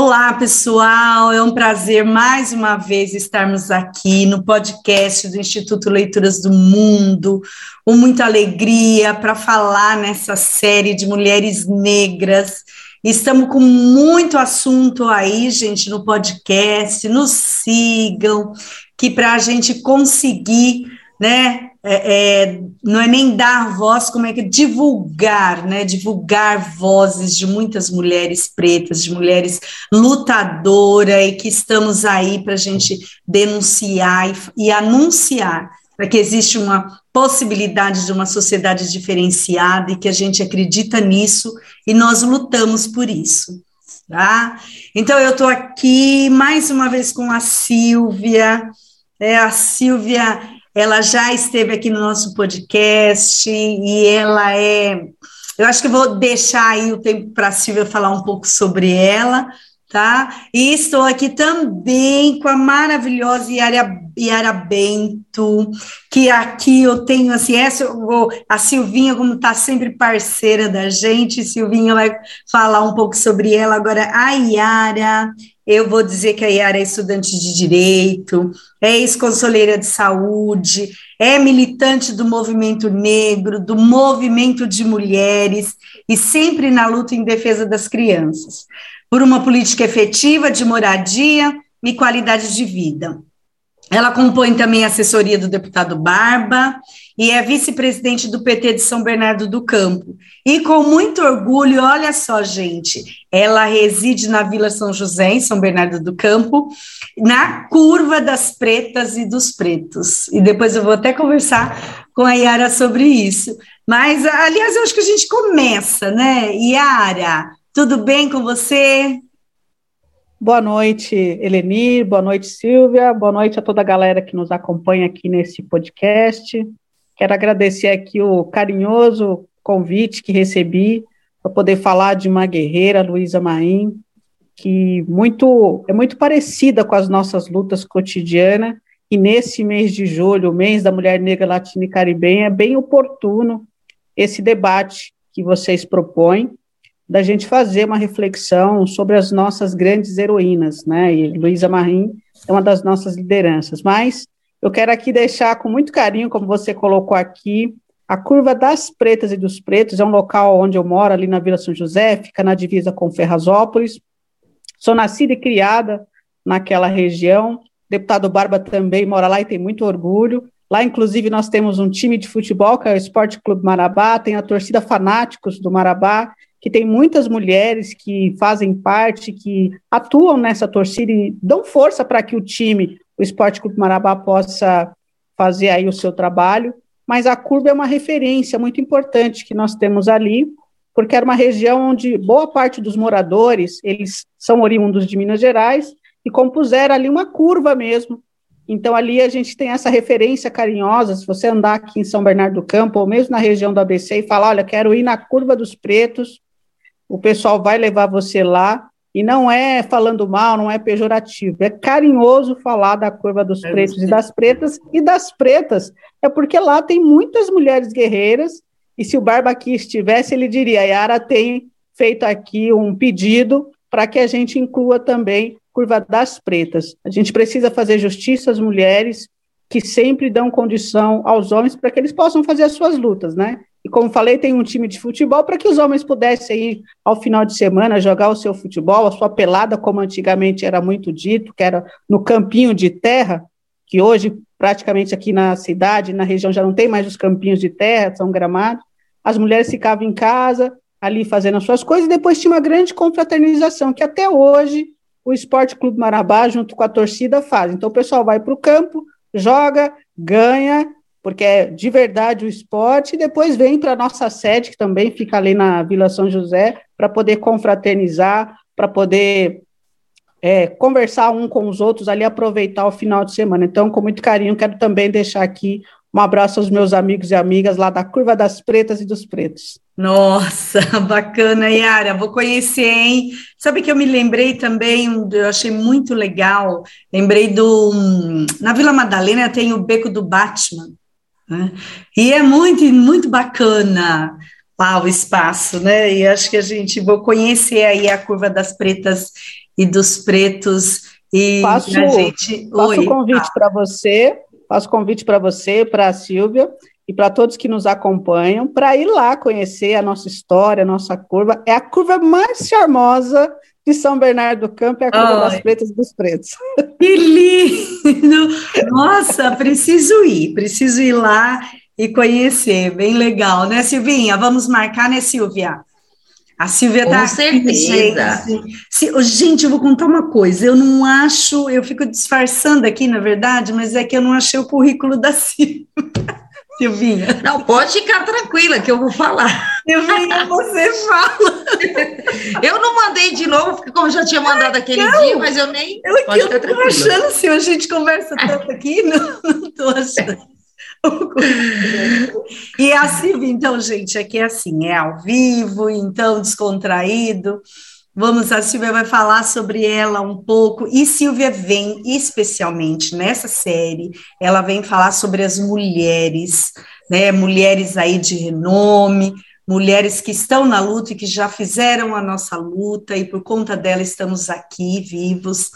Olá, pessoal. É um prazer mais uma vez estarmos aqui no podcast do Instituto Leituras do Mundo, com muita alegria para falar nessa série de mulheres negras. Estamos com muito assunto aí, gente, no podcast. Nos sigam, que para a gente conseguir, né, é, é, não é nem dar voz, como é que divulgar, né? Divulgar vozes de muitas mulheres pretas, de mulheres lutadoras e que estamos aí para a gente denunciar e, e anunciar para que existe uma possibilidade de uma sociedade diferenciada e que a gente acredita nisso e nós lutamos por isso. Tá? Então, eu estou aqui mais uma vez com a Silvia. É, a Silvia ela já esteve aqui no nosso podcast e ela é. Eu acho que vou deixar aí o tempo para a Silvia falar um pouco sobre ela, tá? E estou aqui também com a maravilhosa Yara, Yara Bento, que aqui eu tenho, assim, essa, a Silvinha, como está sempre parceira da gente, Silvinha vai falar um pouco sobre ela. Agora, a Yara, eu vou dizer que a Yara é estudante de direito, é ex-conselheira de saúde, é militante do movimento negro, do movimento de mulheres e sempre na luta em defesa das crianças, por uma política efetiva de moradia e qualidade de vida. Ela compõe também a assessoria do deputado Barba e é vice-presidente do PT de São Bernardo do Campo. E com muito orgulho, olha só, gente, ela reside na Vila São José, em São Bernardo do Campo, na curva das pretas e dos pretos. E depois eu vou até conversar com a Yara sobre isso. Mas, aliás, eu acho que a gente começa, né? Yara, tudo bem com você? Boa noite, Eleni, boa noite, Silvia, boa noite a toda a galera que nos acompanha aqui nesse podcast. Quero agradecer aqui o carinhoso convite que recebi para poder falar de uma guerreira, Luísa Maim, que muito é muito parecida com as nossas lutas cotidianas, e nesse mês de julho, o mês da mulher negra latina e caribenha, é bem oportuno esse debate que vocês propõem da gente fazer uma reflexão sobre as nossas grandes heroínas, né? E Luísa Marim é uma das nossas lideranças. Mas eu quero aqui deixar com muito carinho, como você colocou aqui, a Curva das Pretas e dos Pretos é um local onde eu moro, ali na Vila São José, fica na divisa com Ferrazópolis. Sou nascida e criada naquela região. Deputado Barba também mora lá e tem muito orgulho. Lá, inclusive, nós temos um time de futebol, que é o Esporte Clube Marabá, tem a torcida Fanáticos do Marabá, que tem muitas mulheres que fazem parte, que atuam nessa torcida e dão força para que o time, o Esporte Clube Marabá, possa fazer aí o seu trabalho. Mas a curva é uma referência muito importante que nós temos ali, porque era uma região onde boa parte dos moradores, eles são oriundos de Minas Gerais, e compuseram ali uma curva mesmo. Então, ali a gente tem essa referência carinhosa, se você andar aqui em São Bernardo do Campo, ou mesmo na região do ABC, e falar, olha, quero ir na Curva dos Pretos, o pessoal vai levar você lá, e não é falando mal, não é pejorativo, é carinhoso falar da curva dos é pretos e das pretas, e das pretas, é porque lá tem muitas mulheres guerreiras, e se o Barba aqui estivesse, ele diria, Yara tem feito aqui um pedido para que a gente inclua também curva das pretas. A gente precisa fazer justiça às mulheres que sempre dão condição aos homens para que eles possam fazer as suas lutas, né? E como falei, tem um time de futebol para que os homens pudessem ir ao final de semana jogar o seu futebol, a sua pelada, como antigamente era muito dito, que era no campinho de terra, que hoje praticamente aqui na cidade, na região já não tem mais os campinhos de terra, são gramados. As mulheres ficavam em casa, ali fazendo as suas coisas, e depois tinha uma grande confraternização, que até hoje o Esporte Clube Marabá, junto com a torcida, faz. Então o pessoal vai para o campo, joga, ganha porque é de verdade o esporte, e depois vem para a nossa sede, que também fica ali na Vila São José, para poder confraternizar, para poder é, conversar um com os outros ali, aproveitar o final de semana. Então, com muito carinho, quero também deixar aqui um abraço aos meus amigos e amigas lá da Curva das Pretas e dos Pretos. Nossa, bacana, Yara, vou conhecer, hein? Sabe que eu me lembrei também, eu achei muito legal, lembrei do... Na Vila Madalena tem o Beco do Batman, né? E é muito, muito bacana lá o espaço, né? E acho que a gente vou conhecer aí a curva das pretas e dos pretos. E faço, a gente... faço Oi, convite ah. para você, faço convite para você, para a Silvia, e para todos que nos acompanham, para ir lá conhecer a nossa história, a nossa curva. É a curva mais charmosa de São Bernardo do Campo, é a Ai, das pretas e dos pretos. Que lindo! Nossa, preciso ir, preciso ir lá e conhecer, bem legal, né, Silvinha? Vamos marcar, né, Silvia? A Silvia Com tá certeza. Aqui, gente. gente, eu vou contar uma coisa. Eu não acho, eu fico disfarçando aqui, na verdade, mas é que eu não achei o currículo da Silvia. Silvinha. Não, pode ficar tranquila que eu vou falar. Silvinha, você fala. Eu não mandei de novo, porque como já tinha mandado aquele não, dia, mas eu nem. Eu, pode eu tô achando, se a gente conversa tanto aqui, não, não tô achando. e é assim, então, gente, aqui é assim, é ao vivo, então descontraído. Vamos, a Silvia vai falar sobre ela um pouco, e Silvia vem especialmente nessa série, ela vem falar sobre as mulheres, né, mulheres aí de renome, mulheres que estão na luta e que já fizeram a nossa luta, e por conta dela estamos aqui vivos.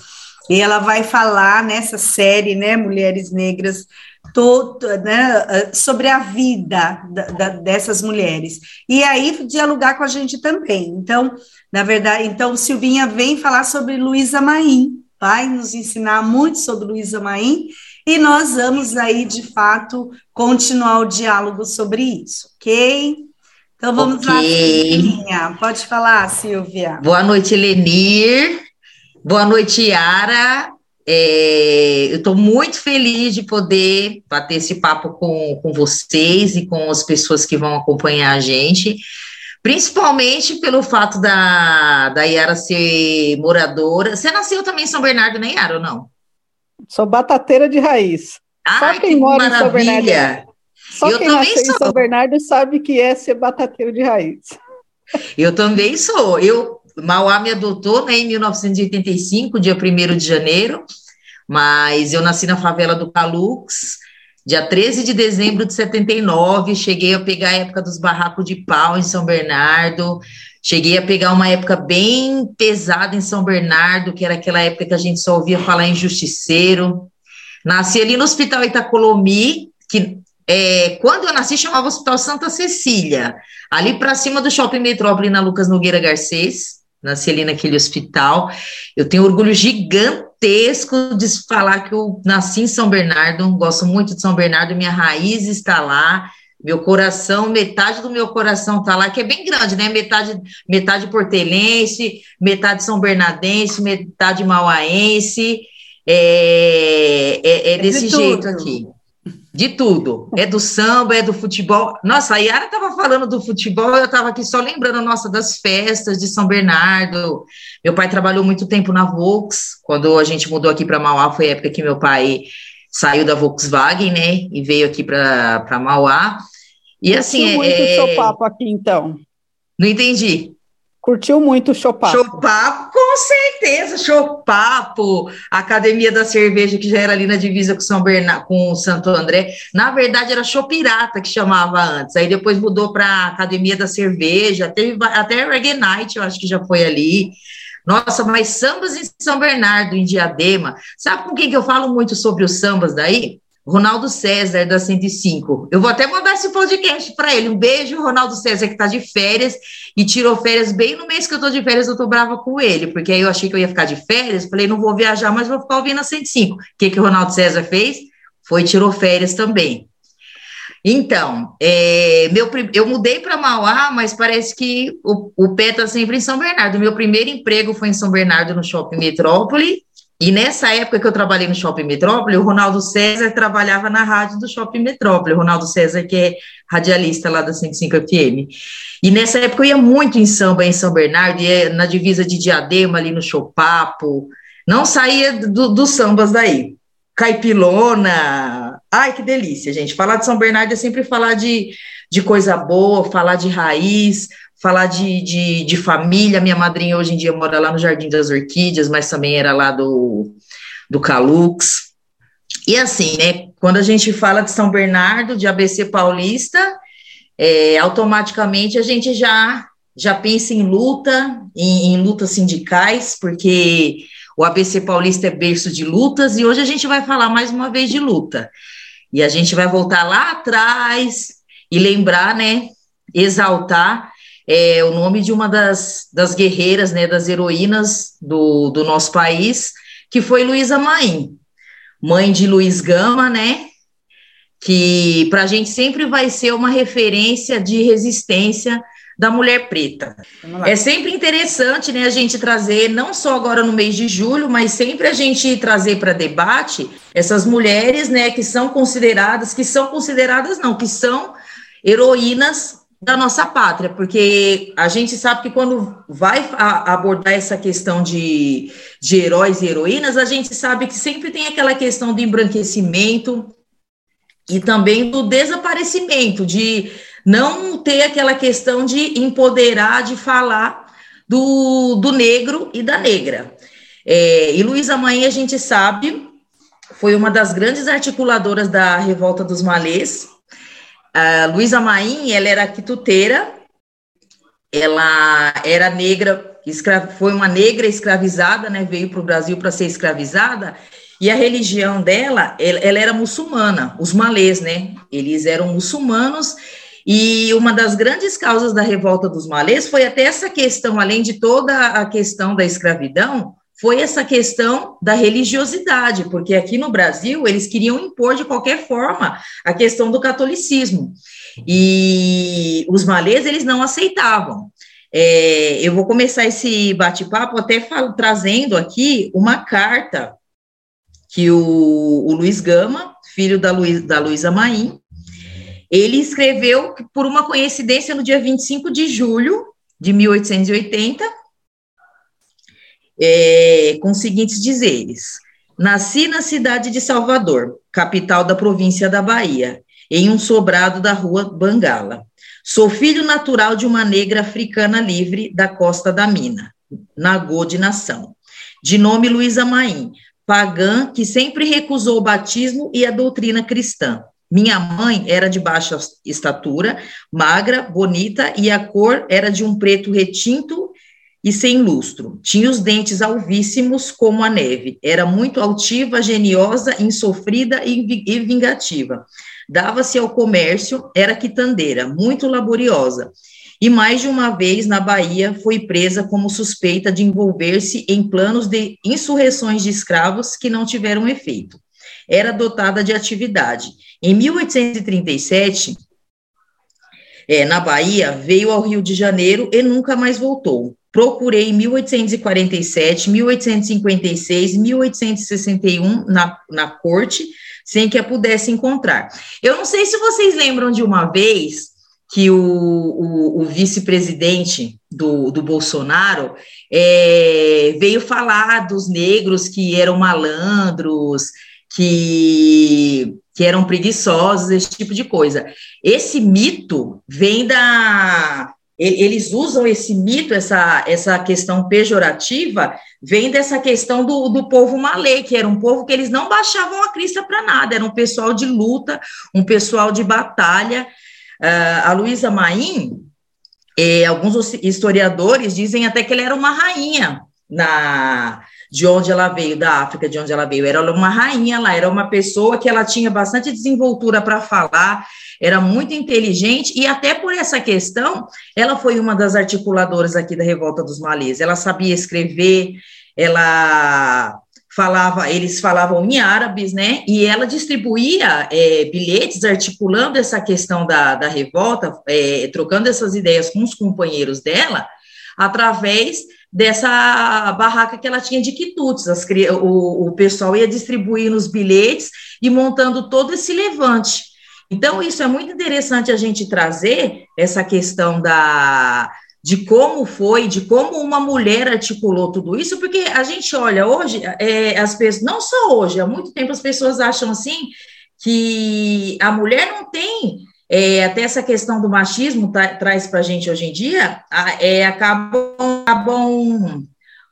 E ela vai falar nessa série, né, Mulheres Negras, todo, né, sobre a vida da, da, dessas mulheres. E aí dialogar com a gente também. Então, na verdade, então Silvinha vem falar sobre Luísa Maim, vai nos ensinar muito sobre Luísa Maim, e nós vamos aí, de fato, continuar o diálogo sobre isso, ok? Então vamos okay. lá, Silvinha. Pode falar, Silvia. Boa noite, Lenir. Boa noite, Yara. É, eu estou muito feliz de poder bater esse papo com, com vocês e com as pessoas que vão acompanhar a gente, principalmente pelo fato da, da Yara ser moradora. Você nasceu também em São Bernardo, né, Yara, ou não? Sou batateira de raiz. Ai, Só quem que mora maravilha. em São Bernardo. Só eu quem nasceu sou. em São Bernardo sabe que é ser batateiro de raiz. Eu também sou. Eu Mauá me adotou né, em 1985, dia 1 de janeiro, mas eu nasci na favela do Calux, dia 13 de dezembro de 79, cheguei a pegar a época dos barracos de pau em São Bernardo, cheguei a pegar uma época bem pesada em São Bernardo, que era aquela época que a gente só ouvia falar em justiceiro. Nasci ali no Hospital Itacolomi, que é, quando eu nasci chamava Hospital Santa Cecília, ali para cima do Shopping Metrópole, na Lucas Nogueira Garcês nasci ali naquele hospital. Eu tenho orgulho gigantesco de falar que eu nasci em São Bernardo, gosto muito de São Bernardo, minha raiz está lá, meu coração, metade do meu coração está lá, que é bem grande, né? Metade, metade portelense, metade são bernardense, metade mauaense, é, é, é desse jeito aqui. De tudo. É do samba, é do futebol. Nossa, a Yara estava falando do futebol, eu estava aqui só lembrando, nossa, das festas de São Bernardo. Meu pai trabalhou muito tempo na Volks. Quando a gente mudou aqui para Mauá, foi a época que meu pai saiu da Volkswagen, né? E veio aqui para Mauá. E assim. muito é... o seu papo aqui, então. Não entendi. Curtiu muito o Chopapo? Chopapo, com certeza, Chopapo, Academia da Cerveja, que já era ali na divisa com São Bernardo, com Santo André. Na verdade, era Chopirata que chamava antes, aí depois mudou para Academia da Cerveja, teve até Reggae Night, eu acho que já foi ali. Nossa, mas sambas em São Bernardo, em Diadema. Sabe com quem que eu falo muito sobre os sambas daí? Ronaldo César, da 105. Eu vou até mandar esse podcast para ele. Um beijo, Ronaldo César, que está de férias e tirou férias bem no mês que eu estou de férias. Eu estou brava com ele, porque aí eu achei que eu ia ficar de férias. Falei, não vou viajar, mas vou ficar ouvindo a 105. O que, que o Ronaldo César fez? Foi tirou férias também. Então, é, meu, eu mudei para Mauá, mas parece que o, o pé está sempre em São Bernardo. Meu primeiro emprego foi em São Bernardo, no Shopping Metrópole, e nessa época que eu trabalhei no Shopping Metrópole, o Ronaldo César trabalhava na rádio do Shopping Metrópole, o Ronaldo César, que é radialista lá da 105 FM. E nessa época eu ia muito em samba, em São Bernardo, ia na divisa de Diadema, ali no Chopapo, não saía dos do sambas daí. Caipilona, ai que delícia, gente. Falar de São Bernardo é sempre falar de, de coisa boa, falar de raiz, falar de, de, de, família. Minha madrinha hoje em dia mora lá no Jardim das Orquídeas, mas também era lá do, do Calux. E assim, né? Quando a gente fala de São Bernardo, de ABC Paulista, é, automaticamente a gente já já pensa em luta, em, em lutas sindicais, porque o ABC Paulista é berço de lutas, e hoje a gente vai falar mais uma vez de luta. E a gente vai voltar lá atrás e lembrar, né, exaltar é, o nome de uma das, das guerreiras, né, das heroínas do, do nosso país, que foi Luísa Maim, mãe de Luiz Gama, né, que para a gente sempre vai ser uma referência de resistência da mulher preta. É sempre interessante, né, a gente trazer, não só agora no mês de julho, mas sempre a gente trazer para debate essas mulheres, né, que são consideradas, que são consideradas não, que são heroínas da nossa pátria, porque a gente sabe que quando vai abordar essa questão de, de heróis e heroínas, a gente sabe que sempre tem aquela questão do embranquecimento e também do desaparecimento, de não ter aquela questão de empoderar, de falar do, do negro e da negra. É, e Luísa Mãe, a gente sabe, foi uma das grandes articuladoras da Revolta dos Malês. A Luísa Maim, ela era quituteira, ela era negra, foi uma negra escravizada, né, veio para o Brasil para ser escravizada, e a religião dela, ela, ela, era muçulmana, os malês, né, eles eram muçulmanos, e uma das grandes causas da revolta dos malês foi até essa questão, além de toda a questão da escravidão, foi essa questão da religiosidade, porque aqui no Brasil eles queriam impor de qualquer forma a questão do catolicismo. E os malês eles não aceitavam. É, eu vou começar esse bate-papo até trazendo aqui uma carta que o, o Luiz Gama, filho da, Luiz, da Luísa Maim, ele escreveu por uma coincidência no dia 25 de julho de 1880, é, com os seguintes dizeres: Nasci na cidade de Salvador, capital da província da Bahia, em um sobrado da rua Bangala. Sou filho natural de uma negra africana livre da costa da Mina, Nagô de nação, de nome Luísa Maim, pagã que sempre recusou o batismo e a doutrina cristã. Minha mãe era de baixa estatura, magra, bonita, e a cor era de um preto retinto e sem lustro. Tinha os dentes alvíssimos como a neve. Era muito altiva, geniosa, insofrida e vingativa. Dava-se ao comércio, era quitandeira, muito laboriosa. E mais de uma vez na Bahia foi presa como suspeita de envolver-se em planos de insurreições de escravos que não tiveram efeito. Era dotada de atividade em 1837, é, na Bahia, veio ao Rio de Janeiro e nunca mais voltou. Procurei em 1847, 1856, 1861 na, na corte, sem que a pudesse encontrar. Eu não sei se vocês lembram de uma vez que o, o, o vice-presidente do, do Bolsonaro é, veio falar dos negros que eram malandros, que que eram preguiçosos, esse tipo de coisa. Esse mito vem da. Eles usam esse mito, essa, essa questão pejorativa, vem dessa questão do, do povo malê, que era um povo que eles não baixavam a crista para nada, era um pessoal de luta, um pessoal de batalha. Uh, a Luísa Maim, eh, alguns historiadores dizem até que ela era uma rainha na, de onde ela veio, da África, de onde ela veio. Era uma rainha lá, era uma pessoa que ela tinha bastante desenvoltura para falar, era muito inteligente, e até por essa questão, ela foi uma das articuladoras aqui da Revolta dos Malês. Ela sabia escrever, ela falava, eles falavam em árabes, né? E ela distribuía é, bilhetes articulando essa questão da, da revolta, é, trocando essas ideias com os companheiros dela, através dessa barraca que ela tinha de quitutes. As, o, o pessoal ia distribuindo os bilhetes e montando todo esse levante. Então, isso é muito interessante a gente trazer essa questão da de como foi, de como uma mulher articulou tudo isso, porque a gente olha hoje, é, as pessoas, não só hoje, há muito tempo as pessoas acham assim que a mulher não tem é, até essa questão do machismo tá, traz para a gente hoje em dia, é, acabam, acabam,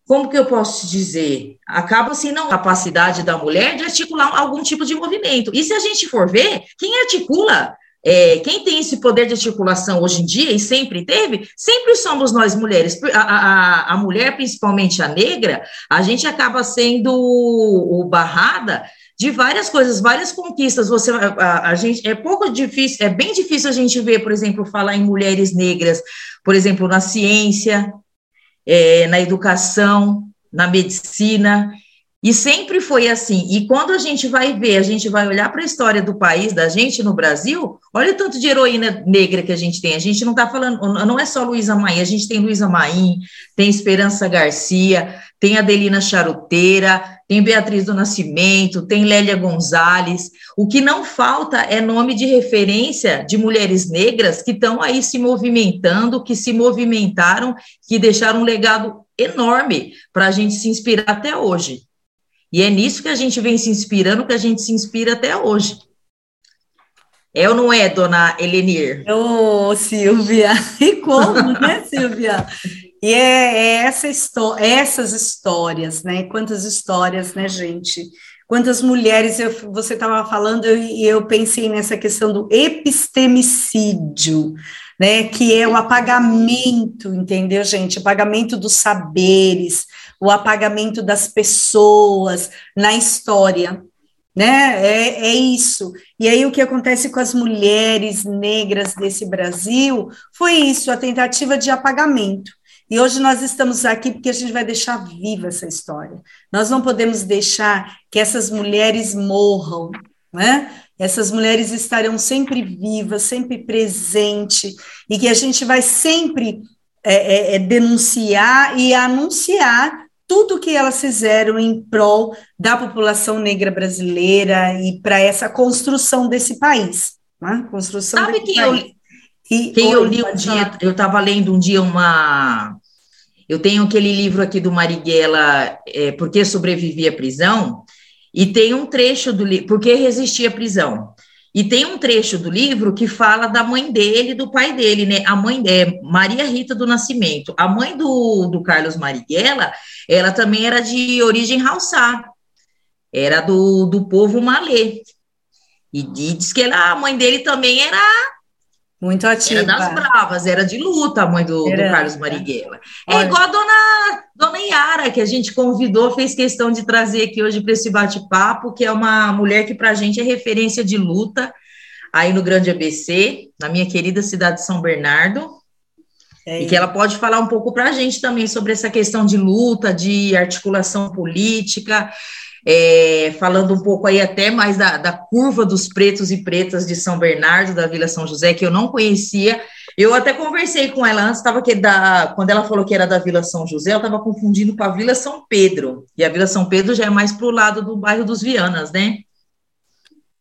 como que eu posso dizer? Acaba assim, não, a capacidade da mulher de articular algum tipo de movimento. E se a gente for ver, quem articula é, quem tem esse poder de articulação hoje em dia, e sempre teve, sempre somos nós mulheres. A, a, a mulher, principalmente a negra, a gente acaba sendo o, o barrada de várias coisas, várias conquistas. Você, a, a, gente é pouco difícil, é bem difícil a gente ver, por exemplo, falar em mulheres negras, por exemplo, na ciência, é, na educação, na medicina. E sempre foi assim. E quando a gente vai ver, a gente vai olhar para a história do país, da gente no Brasil, olha o tanto de heroína negra que a gente tem. A gente não está falando, não é só Luísa Maim, a gente tem Luísa Maim, tem Esperança Garcia, tem Adelina Charuteira, tem Beatriz do Nascimento, tem Lélia Gonzalez. O que não falta é nome de referência de mulheres negras que estão aí se movimentando, que se movimentaram, que deixaram um legado enorme para a gente se inspirar até hoje. E é nisso que a gente vem se inspirando, que a gente se inspira até hoje. É ou não é, dona Elenir? Ô, oh, Silvia, e como, né, Silvia? E é, é essa essas histórias, né? Quantas histórias, né, gente? Quantas mulheres eu, você estava falando e eu, eu pensei nessa questão do epistemicídio, né? Que é o apagamento, entendeu, gente? O apagamento dos saberes, o apagamento das pessoas na história, né? É, é, isso. E aí o que acontece com as mulheres negras desse Brasil foi isso, a tentativa de apagamento. E hoje nós estamos aqui porque a gente vai deixar viva essa história. Nós não podemos deixar que essas mulheres morram, né? Essas mulheres estarão sempre vivas, sempre presentes, e que a gente vai sempre é, é, é denunciar e anunciar tudo que elas fizeram em prol da população negra brasileira e para essa construção desse país. Né? Construção Sabe quem eu, e, quem eu li um dia, eu estava lendo um dia uma. Eu tenho aquele livro aqui do Marighella, é, Por que sobrevivi à prisão? E tem um trecho do livro, Por que resisti à prisão? E tem um trecho do livro que fala da mãe dele, do pai dele, né? A mãe é Maria Rita do Nascimento. A mãe do, do Carlos Marighella, ela também era de origem Haussá, era do, do povo malê. E diz que ela, a mãe dele também era muito ativa. Era das bravas, era de luta a mãe do, do Carlos Marighella. É igual a dona, dona Yara, que a gente convidou, fez questão de trazer aqui hoje para esse bate-papo, que é uma mulher que para a gente é referência de luta aí no Grande ABC, na minha querida cidade de São Bernardo. É e que ela pode falar um pouco para a gente também sobre essa questão de luta, de articulação política, é, falando um pouco aí até mais da, da, curva dos pretos e pretas de São Bernardo, da Vila São José, que eu não conhecia. Eu até conversei com ela antes, estava que da, quando ela falou que era da Vila São José, eu estava confundindo com a Vila São Pedro. E a Vila São Pedro já é mais para o lado do bairro dos Vianas, né?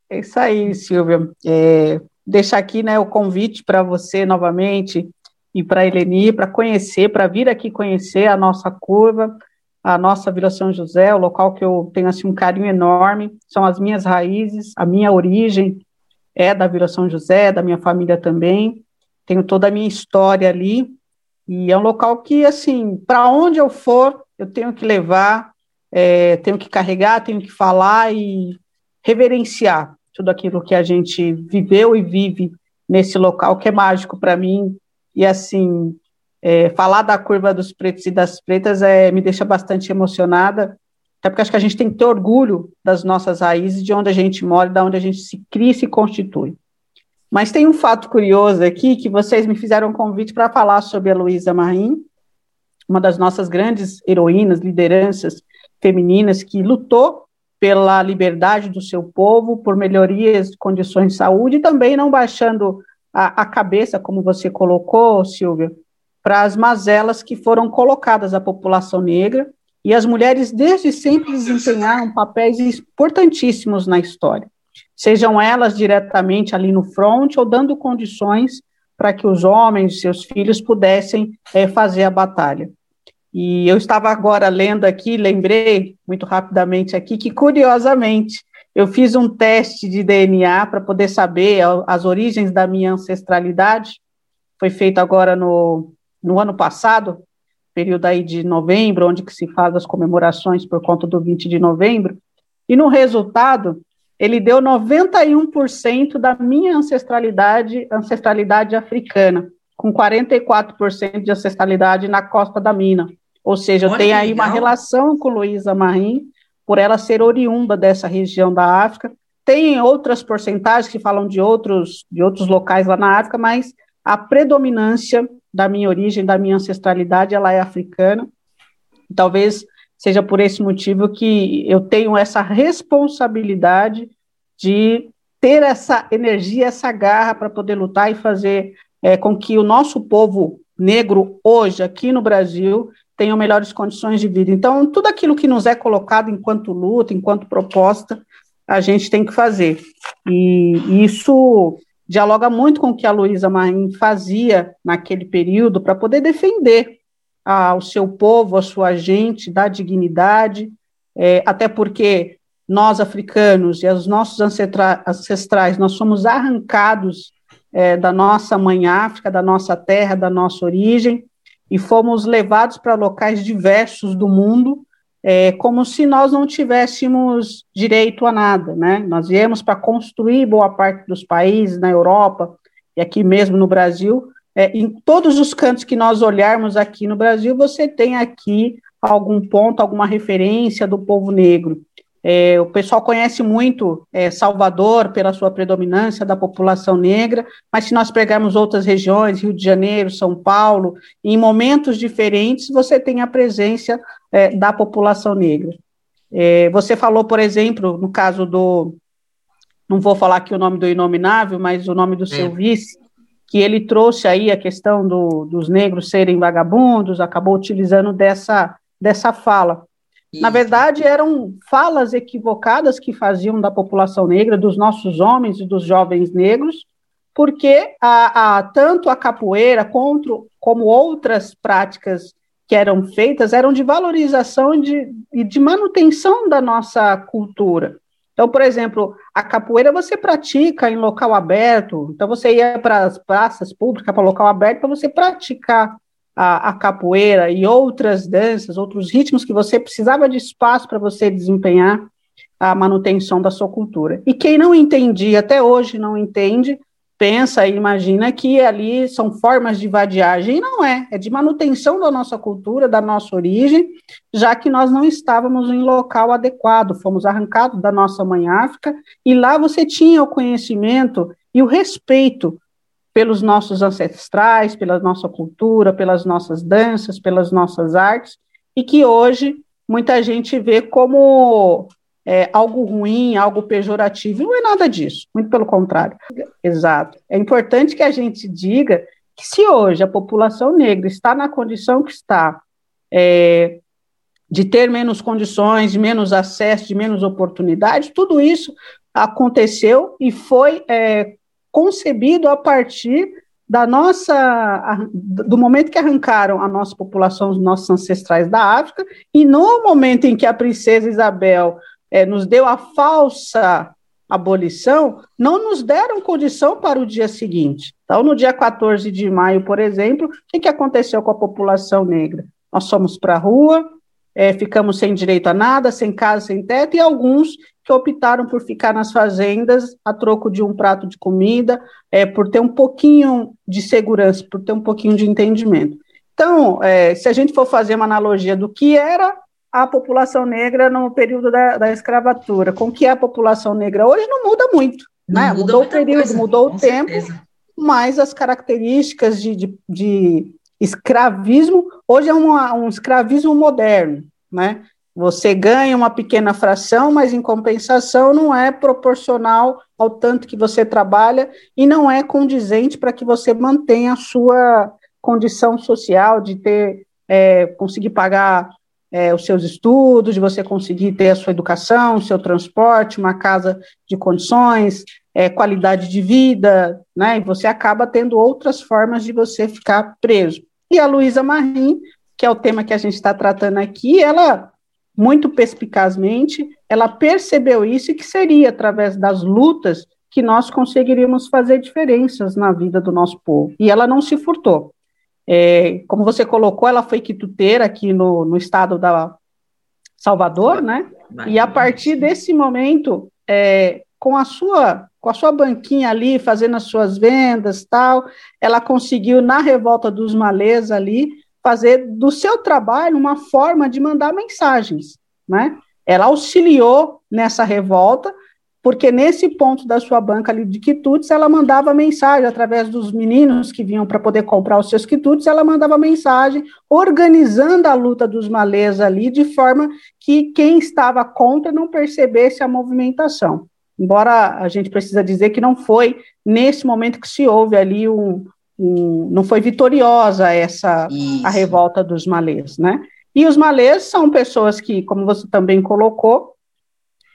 É isso aí, Silvia. É, deixar aqui né, o convite para você novamente e para a Eleni, para conhecer, para vir aqui conhecer a nossa curva a nossa Vila São José, o local que eu tenho assim um carinho enorme, são as minhas raízes, a minha origem é da Vila São José, da minha família também. Tenho toda a minha história ali e é um local que assim, para onde eu for, eu tenho que levar, é, tenho que carregar, tenho que falar e reverenciar tudo aquilo que a gente viveu e vive nesse local que é mágico para mim e assim é, falar da curva dos pretos e das pretas é, me deixa bastante emocionada, até porque acho que a gente tem que ter orgulho das nossas raízes, de onde a gente mora, de onde a gente se cria e se constitui. Mas tem um fato curioso aqui, que vocês me fizeram um convite para falar sobre a Luísa Marim, uma das nossas grandes heroínas, lideranças femininas, que lutou pela liberdade do seu povo, por melhorias de condições de saúde, e também não baixando a, a cabeça, como você colocou, Silvia, para as mazelas que foram colocadas à população negra, e as mulheres desde sempre desempenharam papéis importantíssimos na história, sejam elas diretamente ali no front ou dando condições para que os homens e seus filhos pudessem é, fazer a batalha. E eu estava agora lendo aqui, lembrei muito rapidamente aqui que, curiosamente, eu fiz um teste de DNA para poder saber as origens da minha ancestralidade. Foi feito agora no, no ano passado, período aí de novembro, onde que se faz as comemorações por conta do 20 de novembro, e no resultado ele deu 91% da minha ancestralidade, ancestralidade africana, com 44% de ancestralidade na costa da mina. Ou seja, Olha eu tenho aí legal. uma relação com Luísa Marim, por ela ser oriunda dessa região da África. Tem outras porcentagens que falam de outros, de outros locais lá na África, mas a predominância da minha origem, da minha ancestralidade, ela é africana. Talvez seja por esse motivo que eu tenho essa responsabilidade de ter essa energia, essa garra para poder lutar e fazer é, com que o nosso povo negro hoje aqui no Brasil tenham melhores condições de vida. Então, tudo aquilo que nos é colocado enquanto luta, enquanto proposta, a gente tem que fazer. E isso dialoga muito com o que a Luísa Marim fazia naquele período para poder defender ao seu povo, a sua gente, da dignidade, é, até porque nós africanos e os nossos ancestrais, nós somos arrancados é, da nossa mãe África, da nossa terra, da nossa origem, e fomos levados para locais diversos do mundo, é, como se nós não tivéssemos direito a nada, né? Nós viemos para construir boa parte dos países na Europa e aqui mesmo no Brasil. É, em todos os cantos que nós olharmos aqui no Brasil, você tem aqui algum ponto, alguma referência do povo negro. É, o pessoal conhece muito é, Salvador pela sua predominância da população negra, mas se nós pegarmos outras regiões, Rio de Janeiro, São Paulo, em momentos diferentes, você tem a presença é, da população negra. É, você falou, por exemplo, no caso do. Não vou falar aqui o nome do inominável, mas o nome do seu vice, que ele trouxe aí a questão do, dos negros serem vagabundos, acabou utilizando dessa, dessa fala. Isso. Na verdade, eram falas equivocadas que faziam da população negra, dos nossos homens e dos jovens negros, porque a, a, tanto a capoeira quanto, como outras práticas que eram feitas eram de valorização e de, e de manutenção da nossa cultura. Então, por exemplo, a capoeira você pratica em local aberto, então você ia para as praças públicas, para local aberto, para você praticar a, a, capoeira e outras danças, outros ritmos que você precisava de espaço para você desempenhar a manutenção da sua cultura. E quem não entendia, até hoje não entende, pensa e imagina que ali são formas de vadiagem, e não é, é de manutenção da nossa cultura, da nossa origem, já que nós não estávamos em local adequado, fomos arrancados da nossa mãe África, e lá você tinha o conhecimento e o respeito pelos nossos ancestrais, pela nossa cultura, pelas nossas danças, pelas nossas artes, e que hoje muita gente vê como é, algo ruim, algo pejorativo. Não é nada disso, muito pelo contrário. Exato. É importante que a gente diga que se hoje a população negra está na condição que está, é, de ter menos condições, de menos acesso, de menos oportunidades, tudo isso aconteceu e foi é, concebido a partir da nossa do momento que arrancaram a nossa população, os nossos ancestrais da África, e no momento em que a princesa Isabel é, nos deu a falsa abolição, não nos deram condição para o dia seguinte. Então, no dia 14 de maio, por exemplo, o que, que aconteceu com a população negra? Nós fomos para a rua, é, ficamos sem direito a nada, sem casa, sem teto, e alguns que optaram por ficar nas fazendas a troco de um prato de comida, é, por ter um pouquinho de segurança, por ter um pouquinho de entendimento. Então, é, se a gente for fazer uma analogia do que era a população negra no período da, da escravatura, com que é a população negra hoje não muda muito, não né? Mudou o período, coisa, mudou o tempo, certeza. mas as características de, de, de escravismo hoje é uma, um escravismo moderno, né? Você ganha uma pequena fração, mas em compensação não é proporcional ao tanto que você trabalha e não é condizente para que você mantenha a sua condição social de ter é, conseguir pagar é, os seus estudos, de você conseguir ter a sua educação, o seu transporte, uma casa de condições, é, qualidade de vida, né? E você acaba tendo outras formas de você ficar preso. E a Luísa Marim, que é o tema que a gente está tratando aqui, ela muito perspicazmente, ela percebeu isso e que seria através das lutas que nós conseguiríamos fazer diferenças na vida do nosso povo. E ela não se furtou. É, como você colocou, ela foi quituteira aqui no, no estado da Salvador, né? E a partir desse momento, é, com a sua com a sua banquinha ali, fazendo as suas vendas, tal, ela conseguiu na revolta dos malês ali fazer do seu trabalho uma forma de mandar mensagens, né? Ela auxiliou nessa revolta, porque nesse ponto da sua banca ali de quitutes, ela mandava mensagem através dos meninos que vinham para poder comprar os seus quitutes, ela mandava mensagem organizando a luta dos malês ali de forma que quem estava contra não percebesse a movimentação embora a gente precisa dizer que não foi nesse momento que se houve ali um, um não foi vitoriosa essa Isso. a revolta dos malês, né? E os malês são pessoas que, como você também colocou,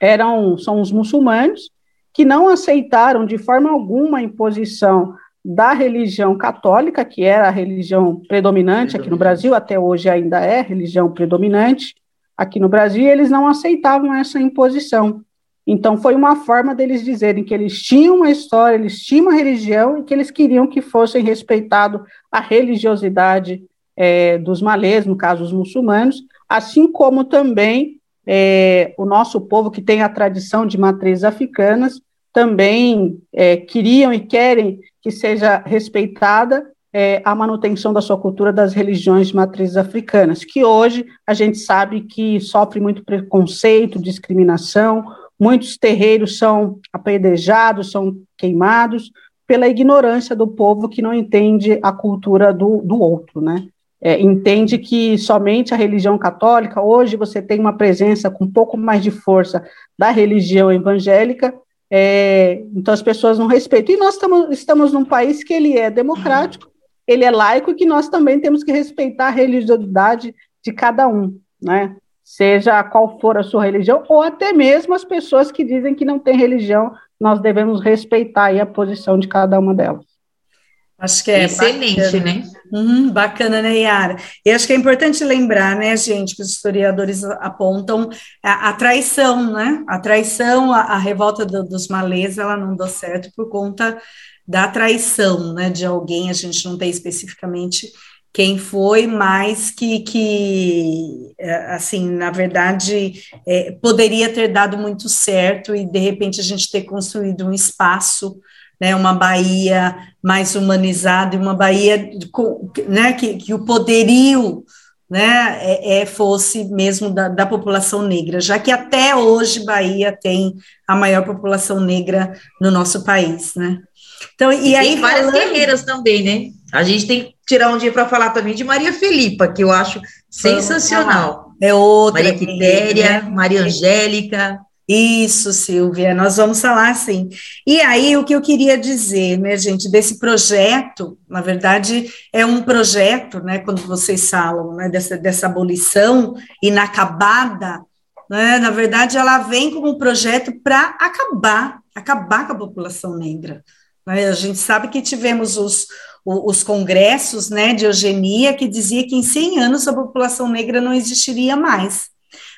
eram são os muçulmanos que não aceitaram de forma alguma a imposição da religião católica, que era a religião predominante aqui no Brasil, até hoje ainda é religião predominante aqui no Brasil, eles não aceitavam essa imposição. Então, foi uma forma deles dizerem que eles tinham uma história, eles tinham uma religião e que eles queriam que fossem respeitado a religiosidade é, dos malês, no caso, os muçulmanos, assim como também é, o nosso povo, que tem a tradição de matrizes africanas, também é, queriam e querem que seja respeitada é, a manutenção da sua cultura das religiões de matrizes africanas, que hoje a gente sabe que sofre muito preconceito, discriminação, Muitos terreiros são apedrejados, são queimados pela ignorância do povo que não entende a cultura do, do outro, né? É, entende que somente a religião católica, hoje você tem uma presença com um pouco mais de força da religião evangélica, é, então as pessoas não respeitam. E nós tamo, estamos num país que ele é democrático, ele é laico e que nós também temos que respeitar a religiosidade de cada um, né? Seja qual for a sua religião, ou até mesmo as pessoas que dizem que não têm religião, nós devemos respeitar a posição de cada uma delas. Acho que é excelente, bacana. né? Uhum, bacana, né, Yara? E acho que é importante lembrar, né, gente, que os historiadores apontam a, a traição, né? A traição, a, a revolta do, dos malês, ela não deu certo por conta da traição, né, de alguém. A gente não tem especificamente quem foi, mas que, que é, assim, na verdade, é, poderia ter dado muito certo e, de repente, a gente ter construído um espaço, né, uma Bahia mais humanizada e uma Bahia né, que, que o poderio né, é, é, fosse mesmo da, da, população negra, já que até hoje Bahia tem a maior população negra no nosso país, né? Então, e, e aí tem várias falando... guerreiras também, né? A gente tem que tirar um dia para falar também de Maria Felipa, que eu acho sensacional. É outra. Maria Quitéria, né? Maria Angélica. Isso, Silvia, nós vamos falar sim. E aí, o que eu queria dizer, né, gente, desse projeto, na verdade, é um projeto, né, quando vocês falam, né, dessa, dessa abolição inacabada, né, na verdade, ela vem como um projeto para acabar, acabar com a população negra. Né? A gente sabe que tivemos os, os congressos né, de eugenia que dizia que em 100 anos a população negra não existiria mais.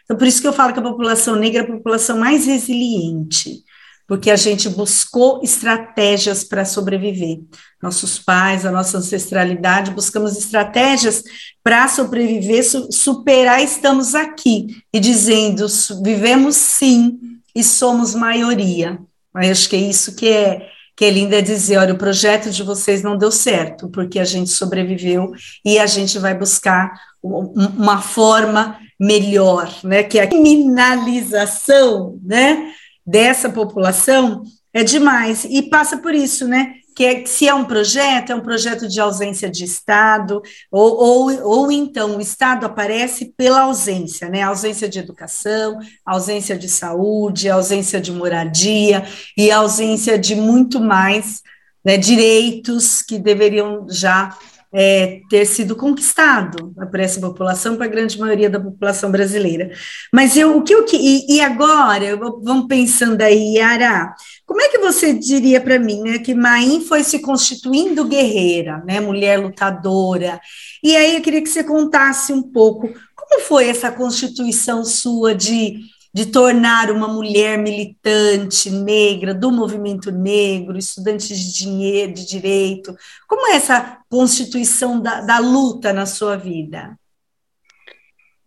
Então, por isso que eu falo que a população negra é a população mais resiliente, porque a gente buscou estratégias para sobreviver. Nossos pais, a nossa ancestralidade, buscamos estratégias para sobreviver, superar, estamos aqui, e dizendo, vivemos sim, e somos maioria. Eu acho que é isso que é, que é linda dizer, olha, o projeto de vocês não deu certo, porque a gente sobreviveu e a gente vai buscar uma forma melhor, né, que a criminalização, né, dessa população é demais e passa por isso, né, que é, se é um projeto, é um projeto de ausência de Estado, ou, ou, ou então o Estado aparece pela ausência, né? Ausência de educação, ausência de saúde, ausência de moradia e ausência de muito mais né, direitos que deveriam já é, ter sido conquistado por essa população, para a grande maioria da população brasileira. Mas eu, o que eu e, e agora, vamos pensando aí, Yara, como é que você diria para mim, né, que Maim foi se constituindo guerreira, né, mulher lutadora? E aí eu queria que você contasse um pouco como foi essa constituição sua de de tornar uma mulher militante negra do movimento negro, estudante de dinheiro, de direito? Como é essa constituição da, da luta na sua vida?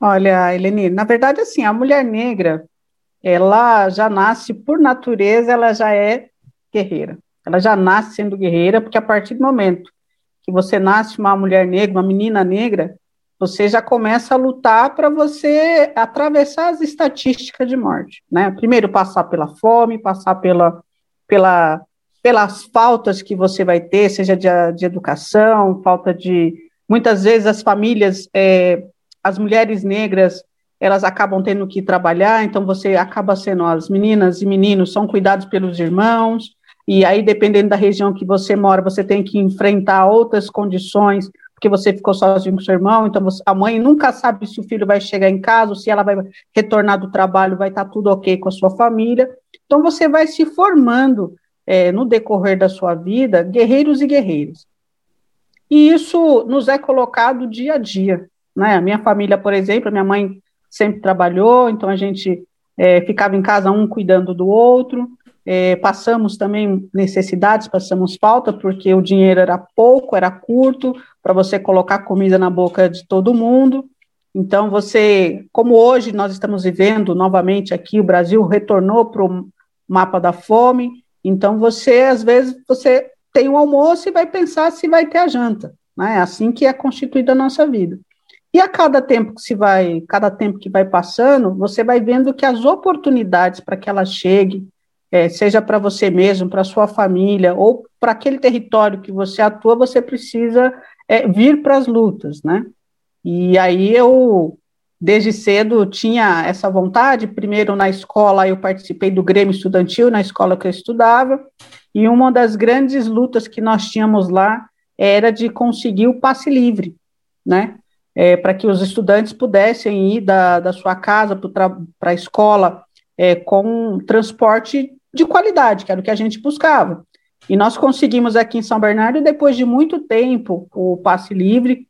Olha, Eleni, na verdade, assim, a mulher negra, ela já nasce, por natureza, ela já é guerreira. Ela já nasce sendo guerreira, porque a partir do momento que você nasce uma mulher negra, uma menina negra, você já começa a lutar para você atravessar as estatísticas de morte, né? Primeiro passar pela fome, passar pela, pela, pelas faltas que você vai ter, seja de, de educação, falta de muitas vezes as famílias, é, as mulheres negras, elas acabam tendo que trabalhar, então você acaba sendo as meninas e meninos são cuidados pelos irmãos, e aí dependendo da região que você mora, você tem que enfrentar outras condições porque você ficou sozinho com seu irmão, então você, a mãe nunca sabe se o filho vai chegar em casa, se ela vai retornar do trabalho, vai estar tá tudo ok com a sua família. Então você vai se formando é, no decorrer da sua vida, guerreiros e guerreiras. E isso nos é colocado dia a dia. Né? A minha família, por exemplo, a minha mãe sempre trabalhou, então a gente é, ficava em casa um cuidando do outro. É, passamos também necessidades, passamos falta, porque o dinheiro era pouco, era curto, para você colocar comida na boca de todo mundo. Então, você, como hoje nós estamos vivendo novamente aqui, o Brasil retornou para o mapa da fome, então você, às vezes, você tem o um almoço e vai pensar se vai ter a janta, né? É assim que é constituída a nossa vida. E a cada tempo que se vai, cada tempo que vai passando, você vai vendo que as oportunidades para que ela chegue, é, seja para você mesmo, para sua família, ou para aquele território que você atua, você precisa é, vir para as lutas, né? E aí eu, desde cedo, tinha essa vontade. Primeiro, na escola, eu participei do Grêmio Estudantil, na escola que eu estudava, e uma das grandes lutas que nós tínhamos lá era de conseguir o passe livre, né? É, para que os estudantes pudessem ir da, da sua casa para a escola é, com transporte de qualidade, que era o que a gente buscava. E nós conseguimos aqui em São Bernardo, depois de muito tempo, o passe livre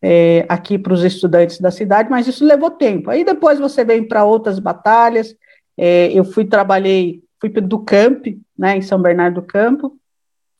é, aqui para os estudantes da cidade, mas isso levou tempo. Aí depois você vem para outras batalhas. É, eu fui, trabalhei, fui do Camp, né, em São Bernardo do Campo,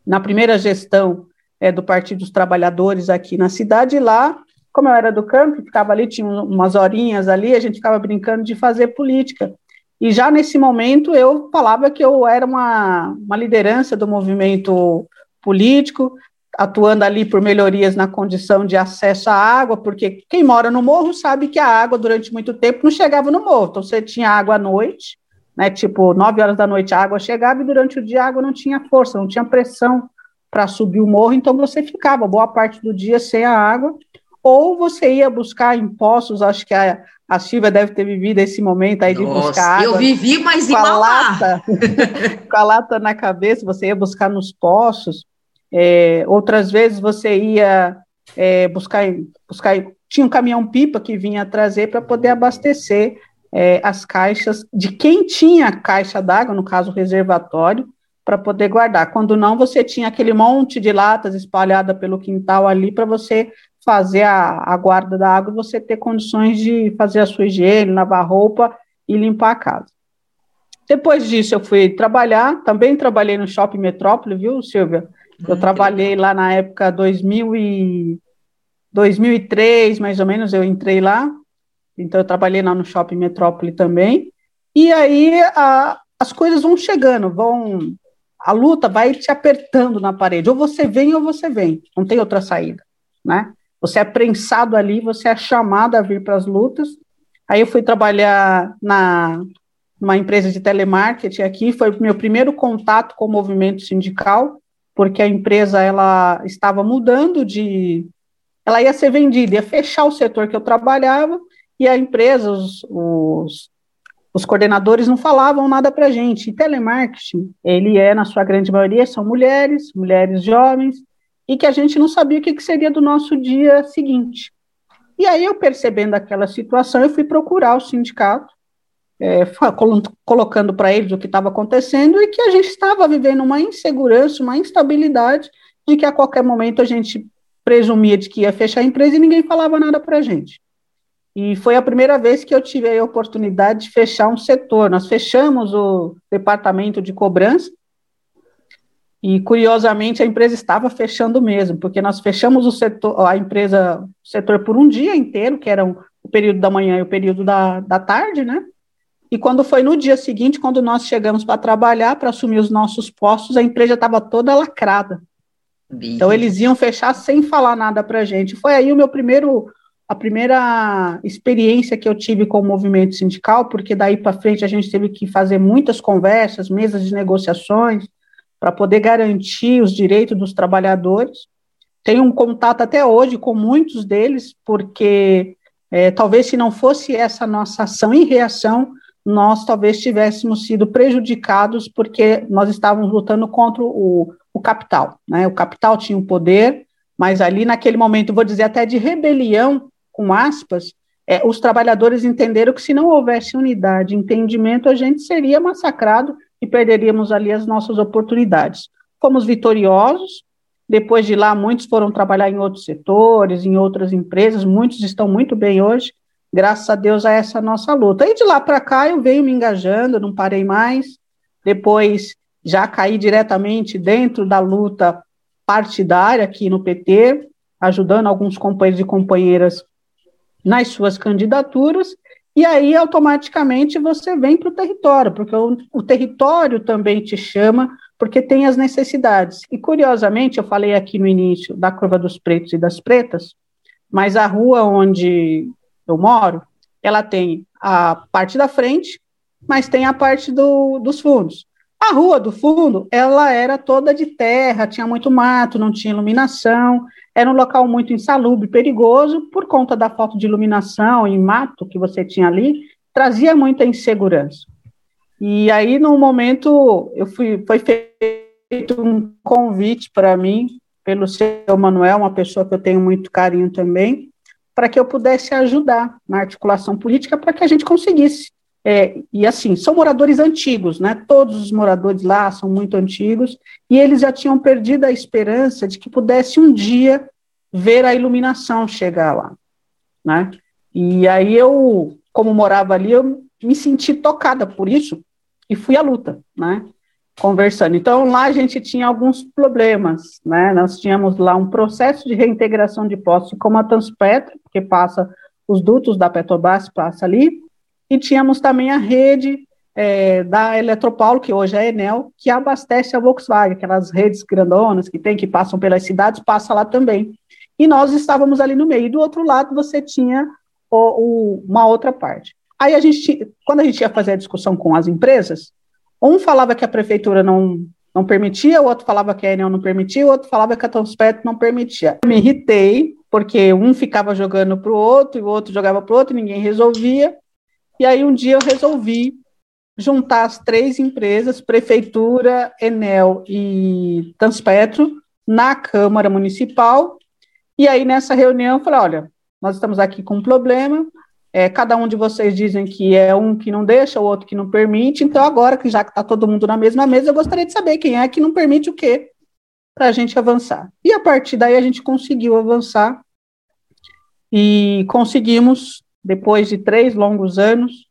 na primeira gestão é, do Partido dos Trabalhadores aqui na cidade, e lá, como eu era do campo, ficava ali, tinha umas horinhas ali, a gente ficava brincando de fazer política. E já nesse momento eu falava que eu era uma, uma liderança do movimento político, atuando ali por melhorias na condição de acesso à água, porque quem mora no morro sabe que a água durante muito tempo não chegava no morro. Então você tinha água à noite, né? Tipo, nove horas da noite a água chegava e durante o dia a água não tinha força, não tinha pressão para subir o morro, então você ficava boa parte do dia sem a água, ou você ia buscar em poços, acho que a, a Silvia deve ter vivido esse momento aí de Nossa, buscar água. Eu vivi, mas com a lata, com a lata na cabeça, você ia buscar nos poços. É, outras vezes você ia é, buscar, buscar. Tinha um caminhão-pipa que vinha trazer para poder abastecer é, as caixas de quem tinha caixa d'água, no caso, reservatório, para poder guardar. Quando não, você tinha aquele monte de latas espalhada pelo quintal ali para você fazer a, a guarda da água, você ter condições de fazer a sua higiene, lavar roupa e limpar a casa. Depois disso, eu fui trabalhar, também trabalhei no Shopping Metrópole, viu, Silvia? Eu hum, trabalhei lá na época 2000 e 2003, mais ou menos, eu entrei lá. Então, eu trabalhei lá no Shopping Metrópole também. E aí, a, as coisas vão chegando, vão... A luta vai te apertando na parede. Ou você vem ou você vem. Não tem outra saída, né? Você é prensado ali, você é chamado a vir para as lutas. Aí eu fui trabalhar na uma empresa de telemarketing aqui, foi meu primeiro contato com o movimento sindical, porque a empresa ela estava mudando de ela ia ser vendida, ia fechar o setor que eu trabalhava, e a empresa, os, os, os coordenadores não falavam nada para a gente. E telemarketing, ele é, na sua grande maioria, são mulheres, mulheres jovens, e que a gente não sabia o que, que seria do nosso dia seguinte. E aí, eu percebendo aquela situação, eu fui procurar o sindicato, é, colocando para eles o que estava acontecendo e que a gente estava vivendo uma insegurança, uma instabilidade, de que a qualquer momento a gente presumia de que ia fechar a empresa e ninguém falava nada para a gente. E foi a primeira vez que eu tive a oportunidade de fechar um setor. Nós fechamos o departamento de cobrança, e curiosamente a empresa estava fechando mesmo, porque nós fechamos o setor, a empresa, o setor por um dia inteiro, que era o período da manhã e o período da, da tarde, né? E quando foi no dia seguinte, quando nós chegamos para trabalhar, para assumir os nossos postos, a empresa estava toda lacrada. Então eles iam fechar sem falar nada para a gente. Foi aí o meu primeiro, a primeira experiência que eu tive com o movimento sindical, porque daí para frente a gente teve que fazer muitas conversas, mesas de negociações, para poder garantir os direitos dos trabalhadores. Tenho um contato até hoje com muitos deles, porque é, talvez se não fosse essa nossa ação e reação, nós talvez tivéssemos sido prejudicados porque nós estávamos lutando contra o, o capital. Né? O capital tinha o poder, mas ali naquele momento, vou dizer até de rebelião, com aspas, é, os trabalhadores entenderam que se não houvesse unidade, entendimento, a gente seria massacrado e perderíamos ali as nossas oportunidades. Fomos vitoriosos, depois de lá, muitos foram trabalhar em outros setores, em outras empresas, muitos estão muito bem hoje, graças a Deus a essa nossa luta. E de lá para cá eu venho me engajando, não parei mais. Depois já caí diretamente dentro da luta partidária aqui no PT, ajudando alguns companheiros e companheiras nas suas candidaturas. E aí, automaticamente, você vem para o território, porque o, o território também te chama, porque tem as necessidades. E, curiosamente, eu falei aqui no início da curva dos pretos e das pretas, mas a rua onde eu moro, ela tem a parte da frente, mas tem a parte do, dos fundos. A rua do fundo, ela era toda de terra, tinha muito mato, não tinha iluminação, era um local muito insalubre, perigoso, por conta da falta de iluminação e mato que você tinha ali, trazia muita insegurança. E aí, no momento, eu fui, foi feito um convite para mim, pelo seu Manuel, uma pessoa que eu tenho muito carinho também, para que eu pudesse ajudar na articulação política para que a gente conseguisse. É, e assim, são moradores antigos, né? Todos os moradores lá são muito antigos, e eles já tinham perdido a esperança de que pudesse um dia ver a iluminação chegar lá, né? E aí eu, como morava ali, eu me senti tocada por isso e fui à luta, né? conversando. Então, lá a gente tinha alguns problemas, né? Nós tínhamos lá um processo de reintegração de postos como a Transpetro, que passa os dutos da Petrobras, passa ali, e tínhamos também a rede é, da Eletropaulo, que hoje é a Enel, que abastece a Volkswagen, aquelas redes grandonas que tem, que passam pelas cidades, passa lá também. E nós estávamos ali no meio. E do outro lado você tinha o, o, uma outra parte. Aí a gente, quando a gente ia fazer a discussão com as empresas, um falava que a prefeitura não, não permitia, o outro falava que a Enel não permitia, o outro falava que a Transpet não permitia. Eu me irritei, porque um ficava jogando para o outro, e o outro jogava para o outro, ninguém resolvia. E aí um dia eu resolvi juntar as três empresas, prefeitura, Enel e Transpetro, na Câmara Municipal. E aí nessa reunião eu falei, olha, nós estamos aqui com um problema, é, cada um de vocês dizem que é um que não deixa, o outro que não permite. Então, agora que já que está todo mundo na mesma mesa, eu gostaria de saber quem é que não permite o quê para a gente avançar. E a partir daí a gente conseguiu avançar e conseguimos, depois de três longos anos,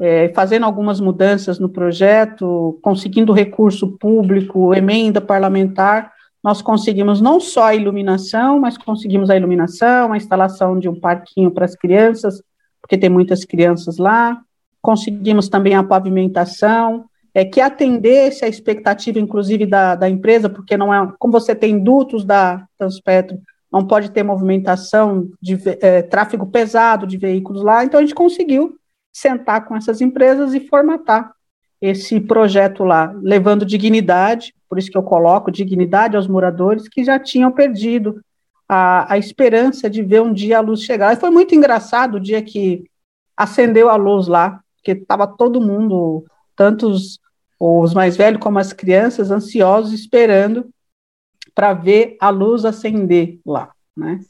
é, fazendo algumas mudanças no projeto, conseguindo recurso público, emenda parlamentar, nós conseguimos não só a iluminação, mas conseguimos a iluminação, a instalação de um parquinho para as crianças, porque tem muitas crianças lá. Conseguimos também a pavimentação, é, que atendesse a expectativa, inclusive, da, da empresa, porque não é, como você tem dutos da Transpetro, não pode ter movimentação de é, tráfego pesado de veículos lá, então a gente conseguiu sentar com essas empresas e formatar esse projeto lá, levando dignidade, por isso que eu coloco dignidade aos moradores que já tinham perdido a, a esperança de ver um dia a luz chegar. E foi muito engraçado o dia que acendeu a luz lá, porque estava todo mundo, tanto os, os mais velhos como as crianças, ansiosos, esperando para ver a luz acender lá. Né?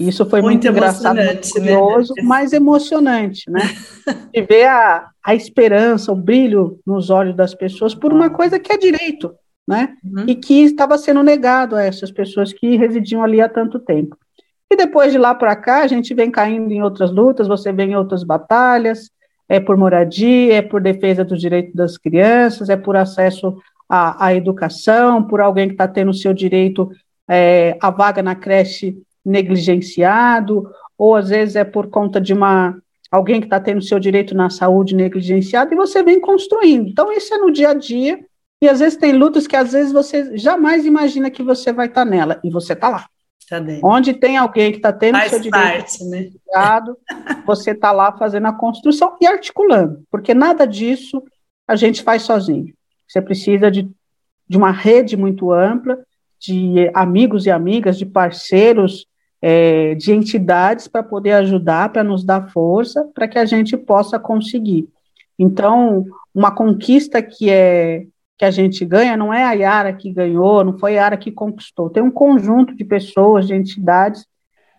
Isso foi muito, muito engraçado, muito né? curioso, né? mas emocionante, né? De ver a, a esperança, o brilho nos olhos das pessoas por uma coisa que é direito, né? Uhum. E que estava sendo negado a essas pessoas que residiam ali há tanto tempo. E depois de lá para cá, a gente vem caindo em outras lutas, você vê em outras batalhas, é por moradia, é por defesa dos direitos das crianças, é por acesso à, à educação, por alguém que está tendo o seu direito é, à vaga na creche negligenciado, ou às vezes é por conta de uma alguém que está tendo seu direito na saúde negligenciado, e você vem construindo. Então, isso é no dia a dia, e às vezes tem lutas que às vezes você jamais imagina que você vai estar tá nela, e você está lá. Tá Onde tem alguém que está tendo Faz seu direito parte, né? você está lá fazendo a construção e articulando, porque nada disso a gente faz sozinho. Você precisa de, de uma rede muito ampla, de amigos e amigas, de parceiros, é, de entidades para poder ajudar, para nos dar força, para que a gente possa conseguir. Então, uma conquista que é que a gente ganha não é a Yara que ganhou, não foi a Yara que conquistou. Tem um conjunto de pessoas, de entidades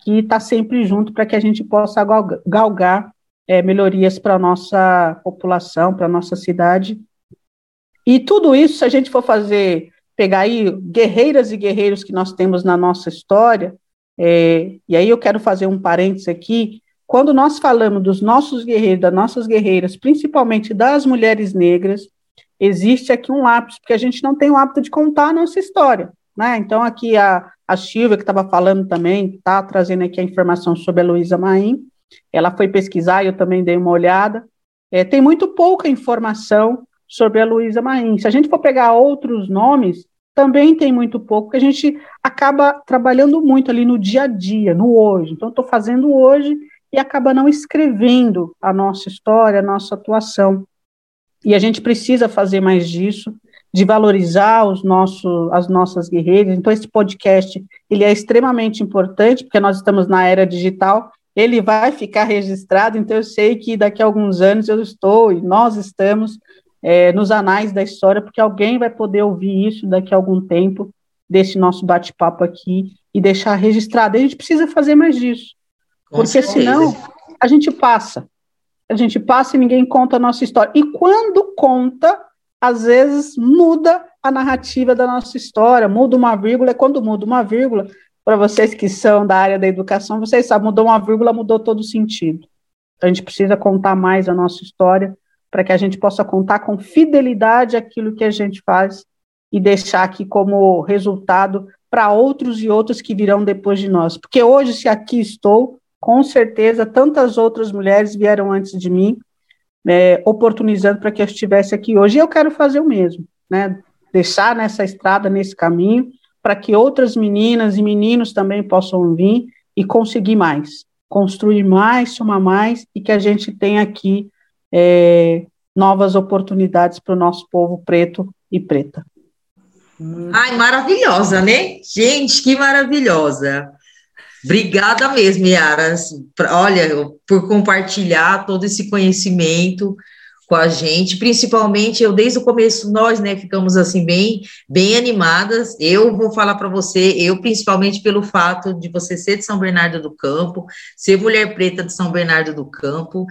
que está sempre junto para que a gente possa galgar é, melhorias para a nossa população, para a nossa cidade. E tudo isso, se a gente for fazer, pegar aí guerreiras e guerreiros que nós temos na nossa história, é, e aí eu quero fazer um parênteses aqui, quando nós falamos dos nossos guerreiros, das nossas guerreiras, principalmente das mulheres negras, existe aqui um lápis, porque a gente não tem o hábito de contar a nossa história. Né? Então, aqui a, a Silvia, que estava falando também, está trazendo aqui a informação sobre a Luísa Maim, ela foi pesquisar eu também dei uma olhada. É, tem muito pouca informação sobre a Luísa Maim. Se a gente for pegar outros nomes, também tem muito pouco, porque a gente acaba trabalhando muito ali no dia a dia, no hoje. Então, estou fazendo hoje e acaba não escrevendo a nossa história, a nossa atuação. E a gente precisa fazer mais disso, de valorizar os nossos, as nossas guerreiras. Então, esse podcast ele é extremamente importante, porque nós estamos na era digital, ele vai ficar registrado, então eu sei que daqui a alguns anos eu estou, e nós estamos, é, nos anais da história, porque alguém vai poder ouvir isso daqui a algum tempo, desse nosso bate-papo aqui, e deixar registrado. A gente precisa fazer mais disso, Com porque certeza. senão a gente passa, a gente passa e ninguém conta a nossa história. E quando conta, às vezes muda a narrativa da nossa história, muda uma vírgula, e quando muda uma vírgula, para vocês que são da área da educação, vocês sabem, mudou uma vírgula, mudou todo o sentido. Então, a gente precisa contar mais a nossa história para que a gente possa contar com fidelidade aquilo que a gente faz e deixar aqui como resultado para outros e outros que virão depois de nós. Porque hoje, se aqui estou, com certeza tantas outras mulheres vieram antes de mim, é, oportunizando para que eu estivesse aqui hoje. E eu quero fazer o mesmo, né? Deixar nessa estrada, nesse caminho, para que outras meninas e meninos também possam vir e conseguir mais, construir mais, somar mais e que a gente tenha aqui é, novas oportunidades para o nosso povo preto e preta. Ai, maravilhosa, né? Gente, que maravilhosa. Obrigada mesmo, Yara. Olha, por compartilhar todo esse conhecimento com a gente, principalmente eu desde o começo nós, né, ficamos assim bem, bem animadas. Eu vou falar para você, eu principalmente pelo fato de você ser de São Bernardo do Campo, ser mulher preta de São Bernardo do Campo,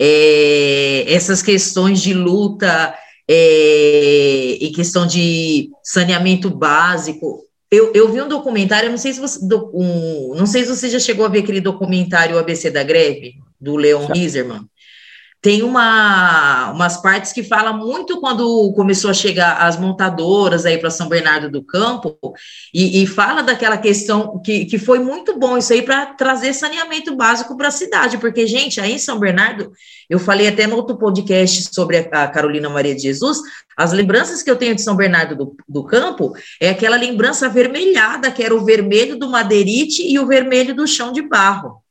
é, essas questões de luta é, e questão de saneamento básico, eu, eu vi um documentário, não sei se você do, um, não sei se você já chegou a ver aquele documentário ABC da Greve, do Leon Riserman. Tem uma, umas partes que fala muito quando começou a chegar as montadoras aí para São Bernardo do Campo, e, e, fala daquela questão que, que foi muito bom isso aí para trazer saneamento básico para a cidade, porque, gente, aí em São Bernardo, eu falei até no outro podcast sobre a, Carolina Maria de Jesus, as lembranças que eu tenho de São Bernardo do, do Campo é aquela lembrança avermelhada, que era o vermelho do madeirite e o vermelho do chão de barro.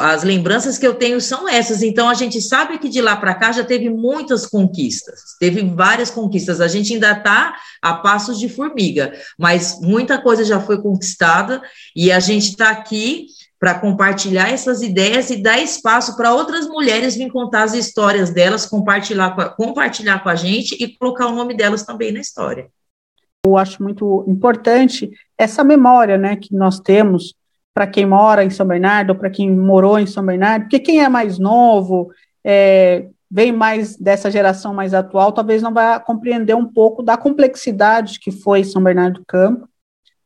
As lembranças que eu tenho são essas. Então, a gente sabe que de lá para cá já teve muitas conquistas, teve várias conquistas. A gente ainda está a passos de formiga, mas muita coisa já foi conquistada e a gente está aqui para compartilhar essas ideias e dar espaço para outras mulheres vir contar as histórias delas, compartilhar com, a, compartilhar com a gente e colocar o nome delas também na história. Eu acho muito importante essa memória né, que nós temos para quem mora em São Bernardo, para quem morou em São Bernardo, porque quem é mais novo, é, vem mais dessa geração mais atual, talvez não vai compreender um pouco da complexidade que foi São Bernardo do Campo,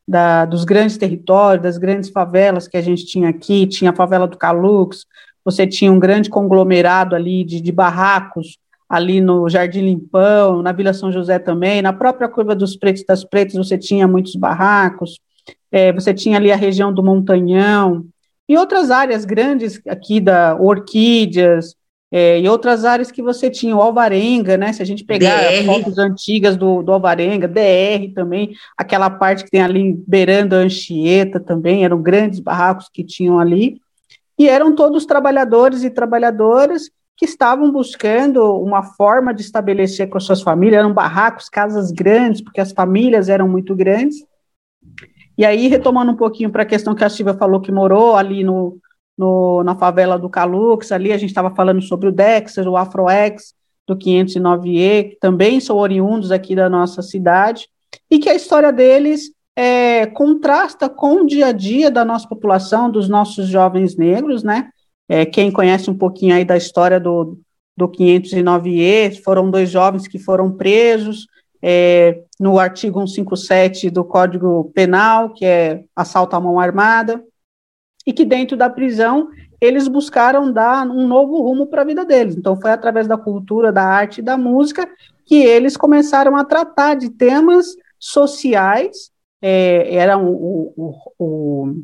da, dos grandes territórios, das grandes favelas que a gente tinha aqui, tinha a favela do Calux, você tinha um grande conglomerado ali de, de barracos, ali no Jardim Limpão, na Vila São José também, na própria Curva dos Pretos das Pretas você tinha muitos barracos, é, você tinha ali a região do Montanhão, e outras áreas grandes aqui da Orquídeas, é, e outras áreas que você tinha, o Alvarenga, né? Se a gente pegar DR. fotos antigas do, do Alvarenga, DR também, aquela parte que tem ali beirando a Anchieta também, eram grandes barracos que tinham ali, e eram todos trabalhadores e trabalhadoras que estavam buscando uma forma de estabelecer com suas famílias, eram barracos, casas grandes, porque as famílias eram muito grandes. E aí, retomando um pouquinho para a questão que a Silvia falou, que morou ali no, no, na favela do Calux, ali a gente estava falando sobre o Dexter, o Afroex, do 509E, que também são oriundos aqui da nossa cidade, e que a história deles é, contrasta com o dia a dia da nossa população, dos nossos jovens negros, né? É, quem conhece um pouquinho aí da história do, do 509E, foram dois jovens que foram presos é, no artigo 157 do Código Penal, que é assalto à mão armada, e que dentro da prisão eles buscaram dar um novo rumo para a vida deles. Então, foi através da cultura, da arte e da música que eles começaram a tratar de temas sociais. É, era o, o, o,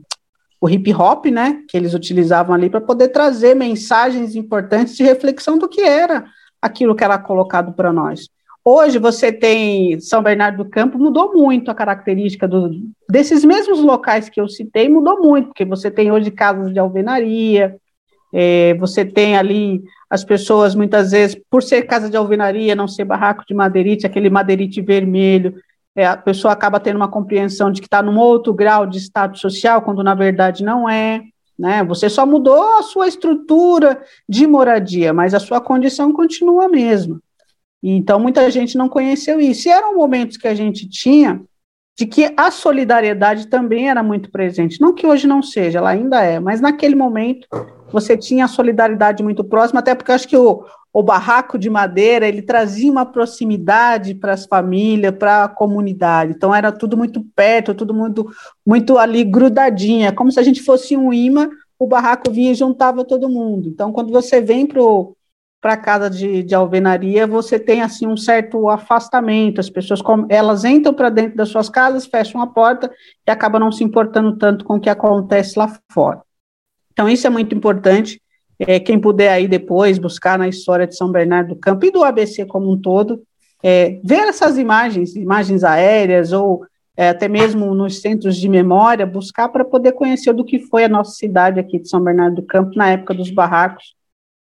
o hip hop, né, que eles utilizavam ali para poder trazer mensagens importantes de reflexão do que era aquilo que era colocado para nós. Hoje você tem São Bernardo do Campo, mudou muito a característica do, desses mesmos locais que eu citei, mudou muito, porque você tem hoje casas de alvenaria, é, você tem ali as pessoas, muitas vezes, por ser casa de alvenaria, não ser barraco de madeirite, aquele madeirite vermelho, é, a pessoa acaba tendo uma compreensão de que está num outro grau de status social, quando na verdade não é. Né? Você só mudou a sua estrutura de moradia, mas a sua condição continua a mesma. Então, muita gente não conheceu isso. E eram momentos que a gente tinha de que a solidariedade também era muito presente. Não que hoje não seja, ela ainda é, mas naquele momento você tinha a solidariedade muito próxima, até porque acho que o, o barraco de madeira ele trazia uma proximidade para as famílias, para a comunidade. Então era tudo muito perto, tudo muito, muito ali grudadinha, como se a gente fosse um imã, o barraco vinha e juntava todo mundo. Então, quando você vem para o para casa de, de, alvenaria, você tem assim um certo afastamento, as pessoas elas entram para dentro das suas casas, fecham a porta e acabam não se importando tanto com o que acontece lá fora. Então isso é muito importante. É, quem puder aí depois buscar na história de São Bernardo do Campo e do ABC como um todo, é, ver essas imagens, imagens aéreas ou é, até mesmo nos centros de memória, buscar para poder conhecer do que foi a nossa cidade aqui de São Bernardo do Campo na época dos barracos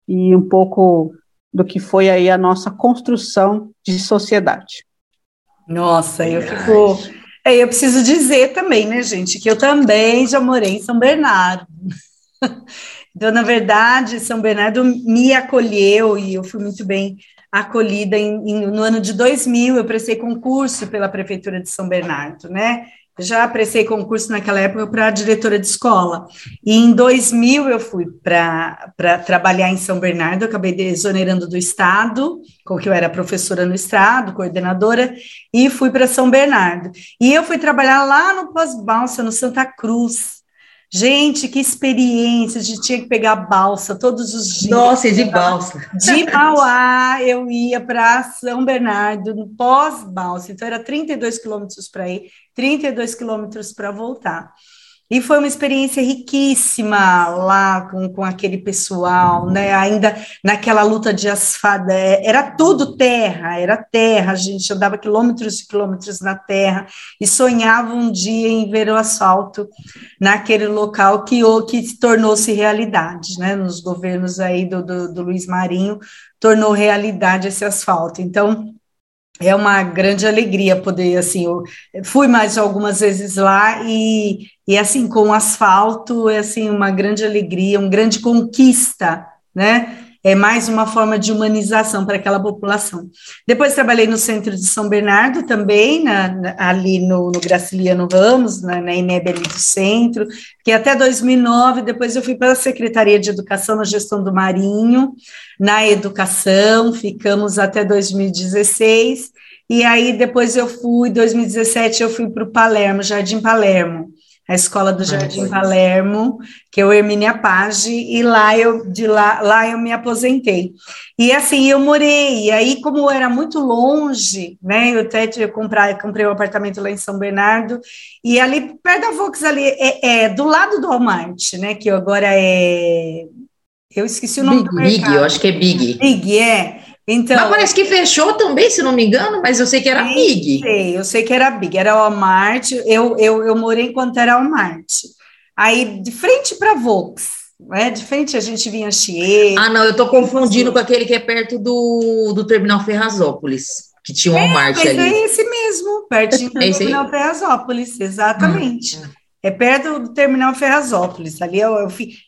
e um pouco do que foi aí a nossa construção de sociedade. Nossa, eu fico. É, eu preciso dizer também, né, gente, que eu também já morei em São Bernardo. Então, na verdade, São Bernardo me acolheu e eu fui muito bem acolhida em, em, no ano de 2000. Eu prestei concurso pela Prefeitura de São Bernardo, né? Já prestei concurso naquela época para diretora de escola. E em 2000 eu fui para trabalhar em São Bernardo, acabei exonerando do Estado, com que eu era professora no Estado, coordenadora, e fui para São Bernardo. E eu fui trabalhar lá no Pós-Balsa, no Santa Cruz, Gente, que experiência! A gente tinha que pegar balsa todos os dias. Nossa, de balsa. De Mauá, eu ia para São Bernardo, no pós-balsa. Então, era 32 quilômetros para ir, 32 quilômetros para voltar. E foi uma experiência riquíssima lá com, com aquele pessoal, né? Ainda naquela luta de asfalto, é, era tudo terra, era terra, a gente andava quilômetros e quilômetros na terra e sonhava um dia em ver o asfalto naquele local que, que tornou-se realidade, né? Nos governos aí do, do, do Luiz Marinho, tornou realidade esse asfalto. Então, é uma grande alegria poder, assim, eu fui mais algumas vezes lá e, e assim, com o asfalto, é assim, uma grande alegria, uma grande conquista, né? É mais uma forma de humanização para aquela população. Depois trabalhei no centro de São Bernardo também, na, na, ali no, no Graciliano Ramos, na, na INEB ali do centro, que até 2009, depois eu fui para a Secretaria de Educação na gestão do Marinho, na educação, ficamos até 2016, e aí depois eu fui, 2017 eu fui para o Palermo, Jardim Palermo, a escola do Jardim ah, Palermo, que é o Hermínia Page, e lá eu de lá, lá eu me aposentei. E assim, eu morei, e aí como era muito longe, né, eu até eu comprei, comprei um apartamento lá em São Bernardo, e ali perto da Vox ali é, é do lado do Walmart, né, que agora é eu esqueci o nome Big, do mercado. Big, eu acho que é Big. Big, é. Então, mas parece que fechou também, se não me engano, mas eu sei que era Big. Sei, eu sei que era Big, era o Walmart, eu, eu, eu morei enquanto era Walmart. Aí, de frente para Volks, né? De frente a gente vinha Chier. Ah, não, eu estou confundindo com aquele que é perto do, do Terminal Ferrazópolis, que tinha um Walmart é, ali. É esse mesmo, pertinho do é Terminal Ferrazópolis, exatamente. Hum. É perto do terminal Ferrazópolis, ali é,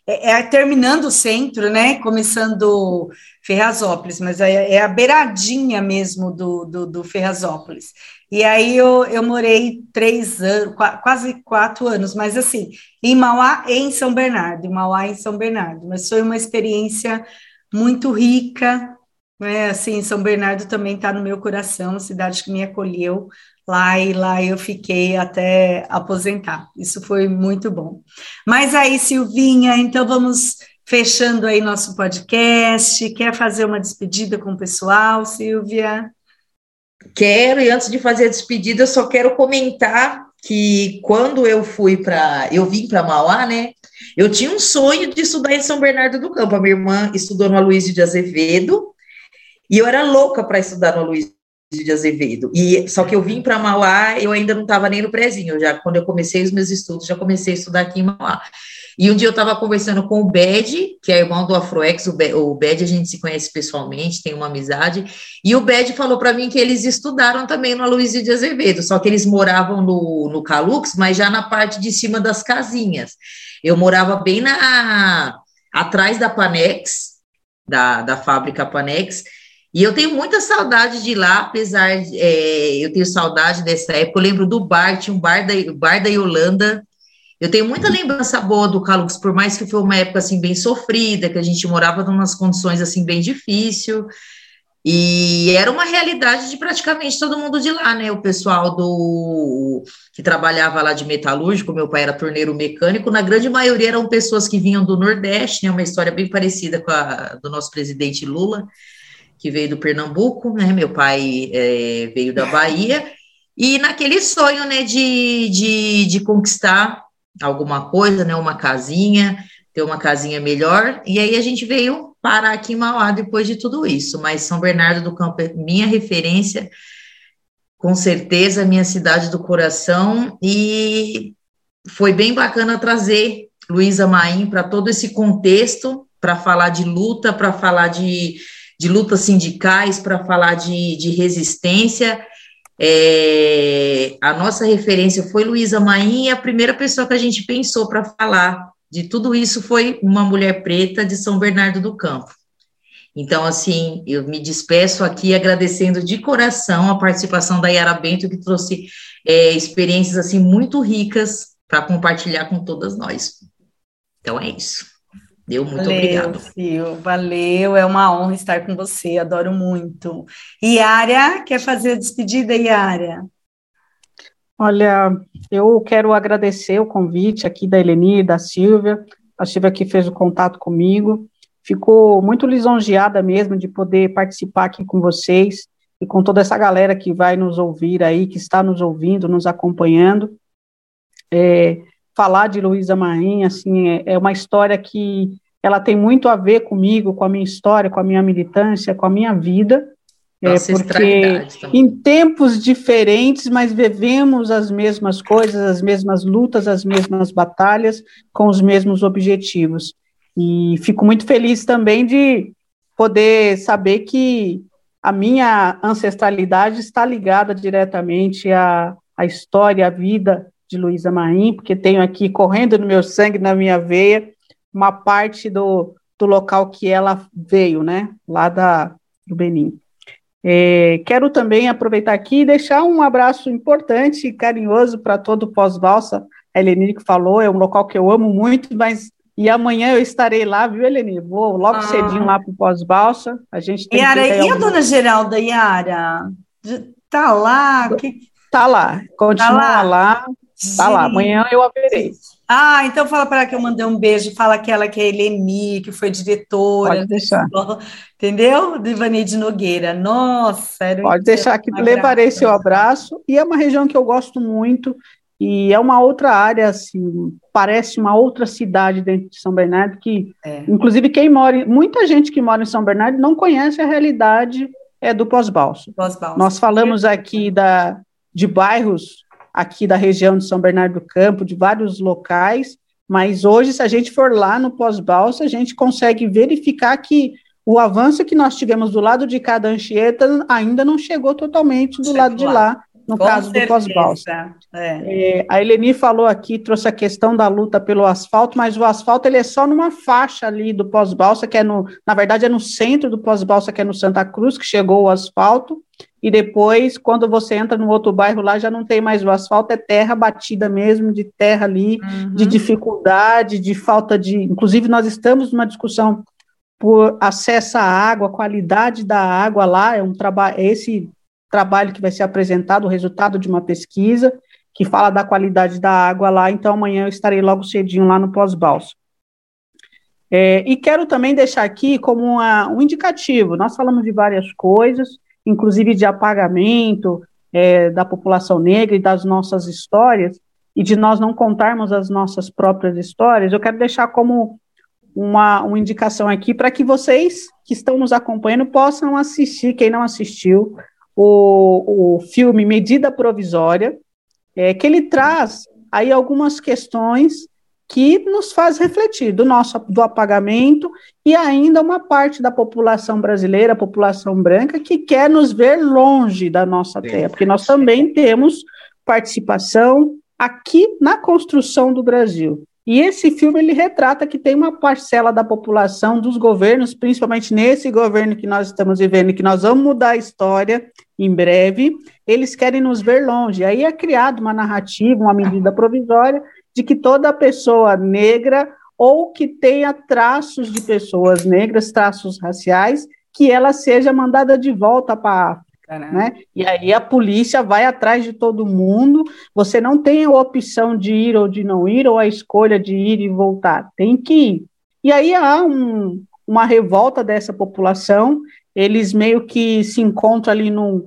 é, é, terminando o centro, né? Começando Ferrazópolis, mas é, é a beiradinha mesmo do, do, do, Ferrazópolis. E aí eu, eu morei três anos, quase quatro anos, mas assim, em Mauá em São Bernardo, em Mauá em São Bernardo. Mas foi uma experiência muito rica, né? Assim, São Bernardo também está no meu coração, cidade que me acolheu lá e lá eu fiquei até aposentar. Isso foi muito bom. Mas aí, Silvinha, então vamos fechando aí nosso podcast. Quer fazer uma despedida com o pessoal, Silvia? Quero, e antes de fazer a despedida, eu só quero comentar que quando eu fui para. Eu vim para Mauá, né? Eu tinha um sonho de estudar em São Bernardo do Campo. A minha irmã estudou no Aloysio de Azevedo, e eu era louca para estudar no Aloysio de Azevedo. E só que eu vim para Mauá, eu ainda não estava nem no prézinho. Já quando eu comecei os meus estudos, já comecei a estudar aqui em Mauá. E um dia eu estava conversando com o Bed, que é irmão do Afroex, o Bed a gente se conhece pessoalmente, tem uma amizade, e o Bed falou para mim que eles estudaram também no Aloysio de Azevedo, só que eles moravam no, no Calux, mas já na parte de cima das casinhas. Eu morava bem na atrás da Panex, da, da fábrica Panex, e eu tenho muita saudade de lá, apesar de é, eu tenho saudade dessa época. Eu lembro do bar, tinha um bar da, bar da Yolanda. Eu tenho muita lembrança boa do Calux, por mais que foi uma época assim bem sofrida, que a gente morava em umas condições assim bem difícil. E era uma realidade de praticamente todo mundo de lá, né? O pessoal do que trabalhava lá de metalúrgico, meu pai era torneiro mecânico, na grande maioria eram pessoas que vinham do Nordeste, né? Uma história bem parecida com a do nosso presidente Lula que veio do Pernambuco, né? Meu pai é, veio da Bahia, e naquele sonho, né, de, de, de conquistar alguma coisa, né, uma casinha, ter uma casinha melhor, e aí a gente veio parar aqui em Mauá depois de tudo isso, mas São Bernardo do Campo é minha referência, com certeza, minha cidade do coração, e foi bem bacana trazer Luísa Maim para todo esse contexto, para falar de luta, para falar de de lutas sindicais para falar de, de resistência. É, a nossa referência foi Luísa Maim, e a primeira pessoa que a gente pensou para falar de tudo isso foi uma mulher preta de São Bernardo do Campo. Então, assim, eu me despeço aqui agradecendo de coração a participação da Yara Bento, que trouxe é, experiências assim muito ricas para compartilhar com todas nós. Então é isso. Deu muito valeu, obrigado. Sil, valeu, é uma honra estar com você, adoro muito. Yara, quer fazer a despedida, Yara? Olha, eu quero agradecer o convite aqui da Eleni e da Silvia, a Silvia que fez o contato comigo, ficou muito lisonjeada mesmo de poder participar aqui com vocês e com toda essa galera que vai nos ouvir aí, que está nos ouvindo, nos acompanhando. É, falar de Luísa Marim, assim, é, é uma história que ela tem muito a ver comigo, com a minha história, com a minha militância, com a minha vida, é porque em tempos diferentes, mas vivemos as mesmas coisas, as mesmas lutas, as mesmas batalhas, com os mesmos objetivos. E fico muito feliz também de poder saber que a minha ancestralidade está ligada diretamente à, à história, à vida de Luísa Marim, porque tenho aqui correndo no meu sangue, na minha veia, uma parte do, do local que ela veio, né, lá da, do Benin. É, quero também aproveitar aqui e deixar um abraço importante e carinhoso para todo o pós-valsa. A Eleni que falou, é um local que eu amo muito, mas e amanhã eu estarei lá, viu, Eleni? Vou logo ah. cedinho lá para o pós-balsa. A gente tem Yara, e a dona Geralda Yara? Tá lá? Que... Tá lá, continua tá lá. lá Tá lá, amanhã eu haverei. Ah, então fala para ela que eu mandei um beijo, fala aquela que é a Eleni, que foi diretora. Pode deixar. Entendeu? Do Ivaneide Nogueira. Nossa, era Pode deixar que levarei seu abraço. E é uma região que eu gosto muito, e é uma outra área, assim, parece uma outra cidade dentro de São Bernardo, que, é. inclusive, quem mora, muita gente que mora em São Bernardo não conhece a realidade é, do pós-balso. Pós Nós falamos aqui da, de bairros aqui da região de São Bernardo do Campo, de vários locais, mas hoje, se a gente for lá no pós-balsa, a gente consegue verificar que o avanço que nós tivemos do lado de cada Anchieta ainda não chegou totalmente do lado de lá, no Com caso certeza. do pós-balsa. É. É, a Eleni falou aqui, trouxe a questão da luta pelo asfalto, mas o asfalto ele é só numa faixa ali do pós-balsa, que é no, na verdade é no centro do pós-balsa, que é no Santa Cruz, que chegou o asfalto, e depois, quando você entra no outro bairro lá, já não tem mais o asfalto, é terra batida mesmo, de terra ali, uhum. de dificuldade, de falta de. Inclusive, nós estamos numa discussão por acesso à água, qualidade da água lá, é um trabalho, é esse trabalho que vai ser apresentado, o resultado de uma pesquisa que fala da qualidade da água lá, então amanhã eu estarei logo cedinho lá no pós-balsa. É, e quero também deixar aqui como uma, um indicativo, nós falamos de várias coisas, inclusive de apagamento é, da população negra e das nossas histórias, e de nós não contarmos as nossas próprias histórias, eu quero deixar como uma, uma indicação aqui para que vocês que estão nos acompanhando possam assistir, quem não assistiu, o, o filme Medida Provisória, é, que ele traz aí algumas questões que nos faz refletir do nosso do apagamento e ainda uma parte da população brasileira, população branca, que quer nos ver longe da nossa terra, porque nós também temos participação aqui na construção do Brasil. E esse filme ele retrata que tem uma parcela da população, dos governos, principalmente nesse governo que nós estamos vivendo, que nós vamos mudar a história em breve, eles querem nos ver longe. Aí é criada uma narrativa, uma medida provisória de que toda pessoa negra ou que tenha traços de pessoas negras, traços raciais, que ela seja mandada de volta para a África. Né? E aí a polícia vai atrás de todo mundo. Você não tem a opção de ir ou de não ir, ou a escolha de ir e voltar. Tem que ir. E aí há um, uma revolta dessa população. Eles meio que se encontram ali num,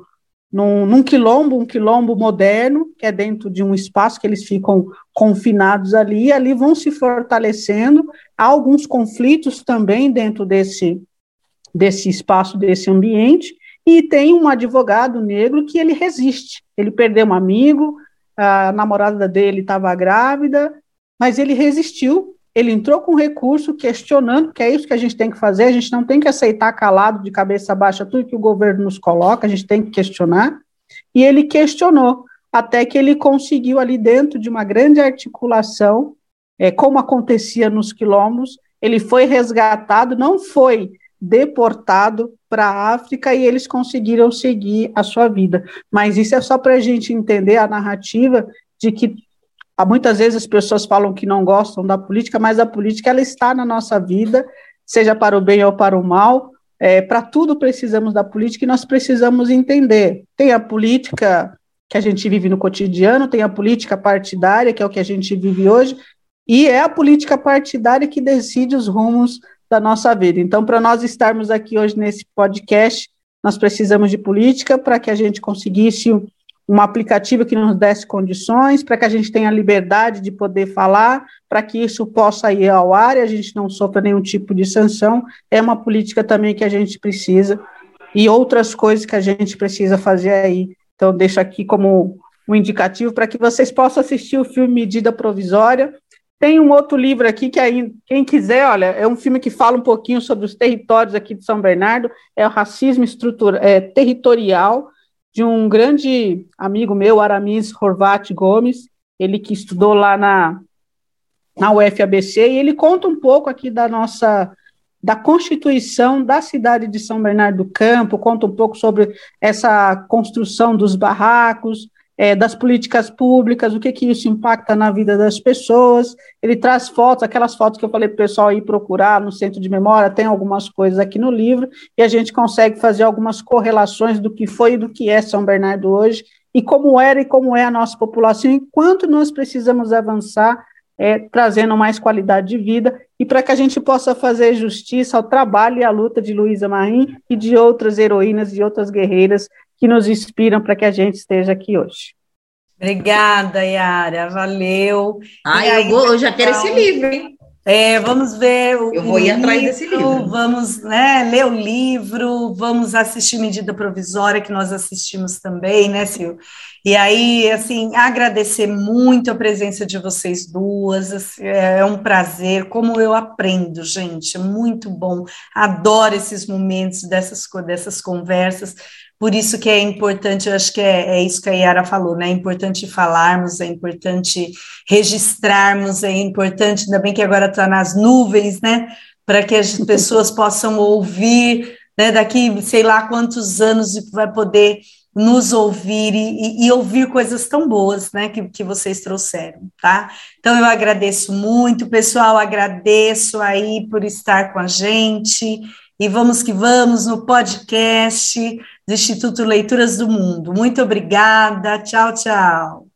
num, num, quilombo, um quilombo moderno, que é dentro de um espaço que eles ficam confinados ali, e ali vão se fortalecendo. Há alguns conflitos também dentro desse, desse espaço, desse ambiente, e tem um advogado negro que ele resiste. Ele perdeu um amigo, a namorada dele estava grávida, mas ele resistiu ele entrou com recurso questionando, que é isso que a gente tem que fazer, a gente não tem que aceitar calado, de cabeça baixa, tudo que o governo nos coloca, a gente tem que questionar, e ele questionou, até que ele conseguiu ali dentro de uma grande articulação, é, como acontecia nos quilombos, ele foi resgatado, não foi deportado para a África e eles conseguiram seguir a sua vida. Mas isso é só para a gente entender a narrativa de que Muitas vezes as pessoas falam que não gostam da política, mas a política ela está na nossa vida, seja para o bem ou para o mal. É, para tudo precisamos da política e nós precisamos entender. Tem a política que a gente vive no cotidiano, tem a política partidária, que é o que a gente vive hoje, e é a política partidária que decide os rumos da nossa vida. Então, para nós estarmos aqui hoje nesse podcast, nós precisamos de política para que a gente conseguisse um aplicativo que nos desse condições, para que a gente tenha liberdade de poder falar, para que isso possa ir ao ar e a gente não sofra nenhum tipo de sanção. É uma política também que a gente precisa e outras coisas que a gente precisa fazer aí. Então, deixo aqui como um indicativo para que vocês possam assistir o filme Medida Provisória. Tem um outro livro aqui que aí, quem quiser, olha, é um filme que fala um pouquinho sobre os territórios aqui de São Bernardo, é o racismo estrutura, é, territorial, de um grande amigo meu, Aramis Horvat Gomes, ele que estudou lá na, na UFABC, e ele conta um pouco aqui da nossa da constituição da cidade de São Bernardo do Campo, conta um pouco sobre essa construção dos barracos, é, das políticas públicas, o que, que isso impacta na vida das pessoas. Ele traz fotos, aquelas fotos que eu falei para o pessoal ir procurar no centro de memória, tem algumas coisas aqui no livro, e a gente consegue fazer algumas correlações do que foi e do que é São Bernardo hoje, e como era e como é a nossa população, e quanto nós precisamos avançar é, trazendo mais qualidade de vida e para que a gente possa fazer justiça ao trabalho e à luta de Luísa Marim e de outras heroínas e outras guerreiras que nos inspiram para que a gente esteja aqui hoje. Obrigada, Yara, valeu. Ah, eu, vou, eu já quero esse livro, hein? É, vamos ver o Eu vou ir livro, atrás desse livro. Vamos né, ler o livro, vamos assistir medida provisória, que nós assistimos também, né, Sil? E aí, assim, agradecer muito a presença de vocês duas, assim, é um prazer, como eu aprendo, gente, é muito bom, adoro esses momentos dessas, dessas conversas, por isso que é importante, eu acho que é, é isso que a Yara falou, né? É importante falarmos, é importante registrarmos, é importante, ainda bem que agora está nas nuvens, né? Para que as pessoas possam ouvir, né? Daqui, sei lá quantos anos vai poder nos ouvir e, e, ouvir coisas tão boas, né, que, que vocês trouxeram, tá? Então eu agradeço muito, pessoal, agradeço aí por estar com a gente e vamos que vamos no podcast do Instituto Leituras do Mundo. Muito obrigada. Tchau, tchau.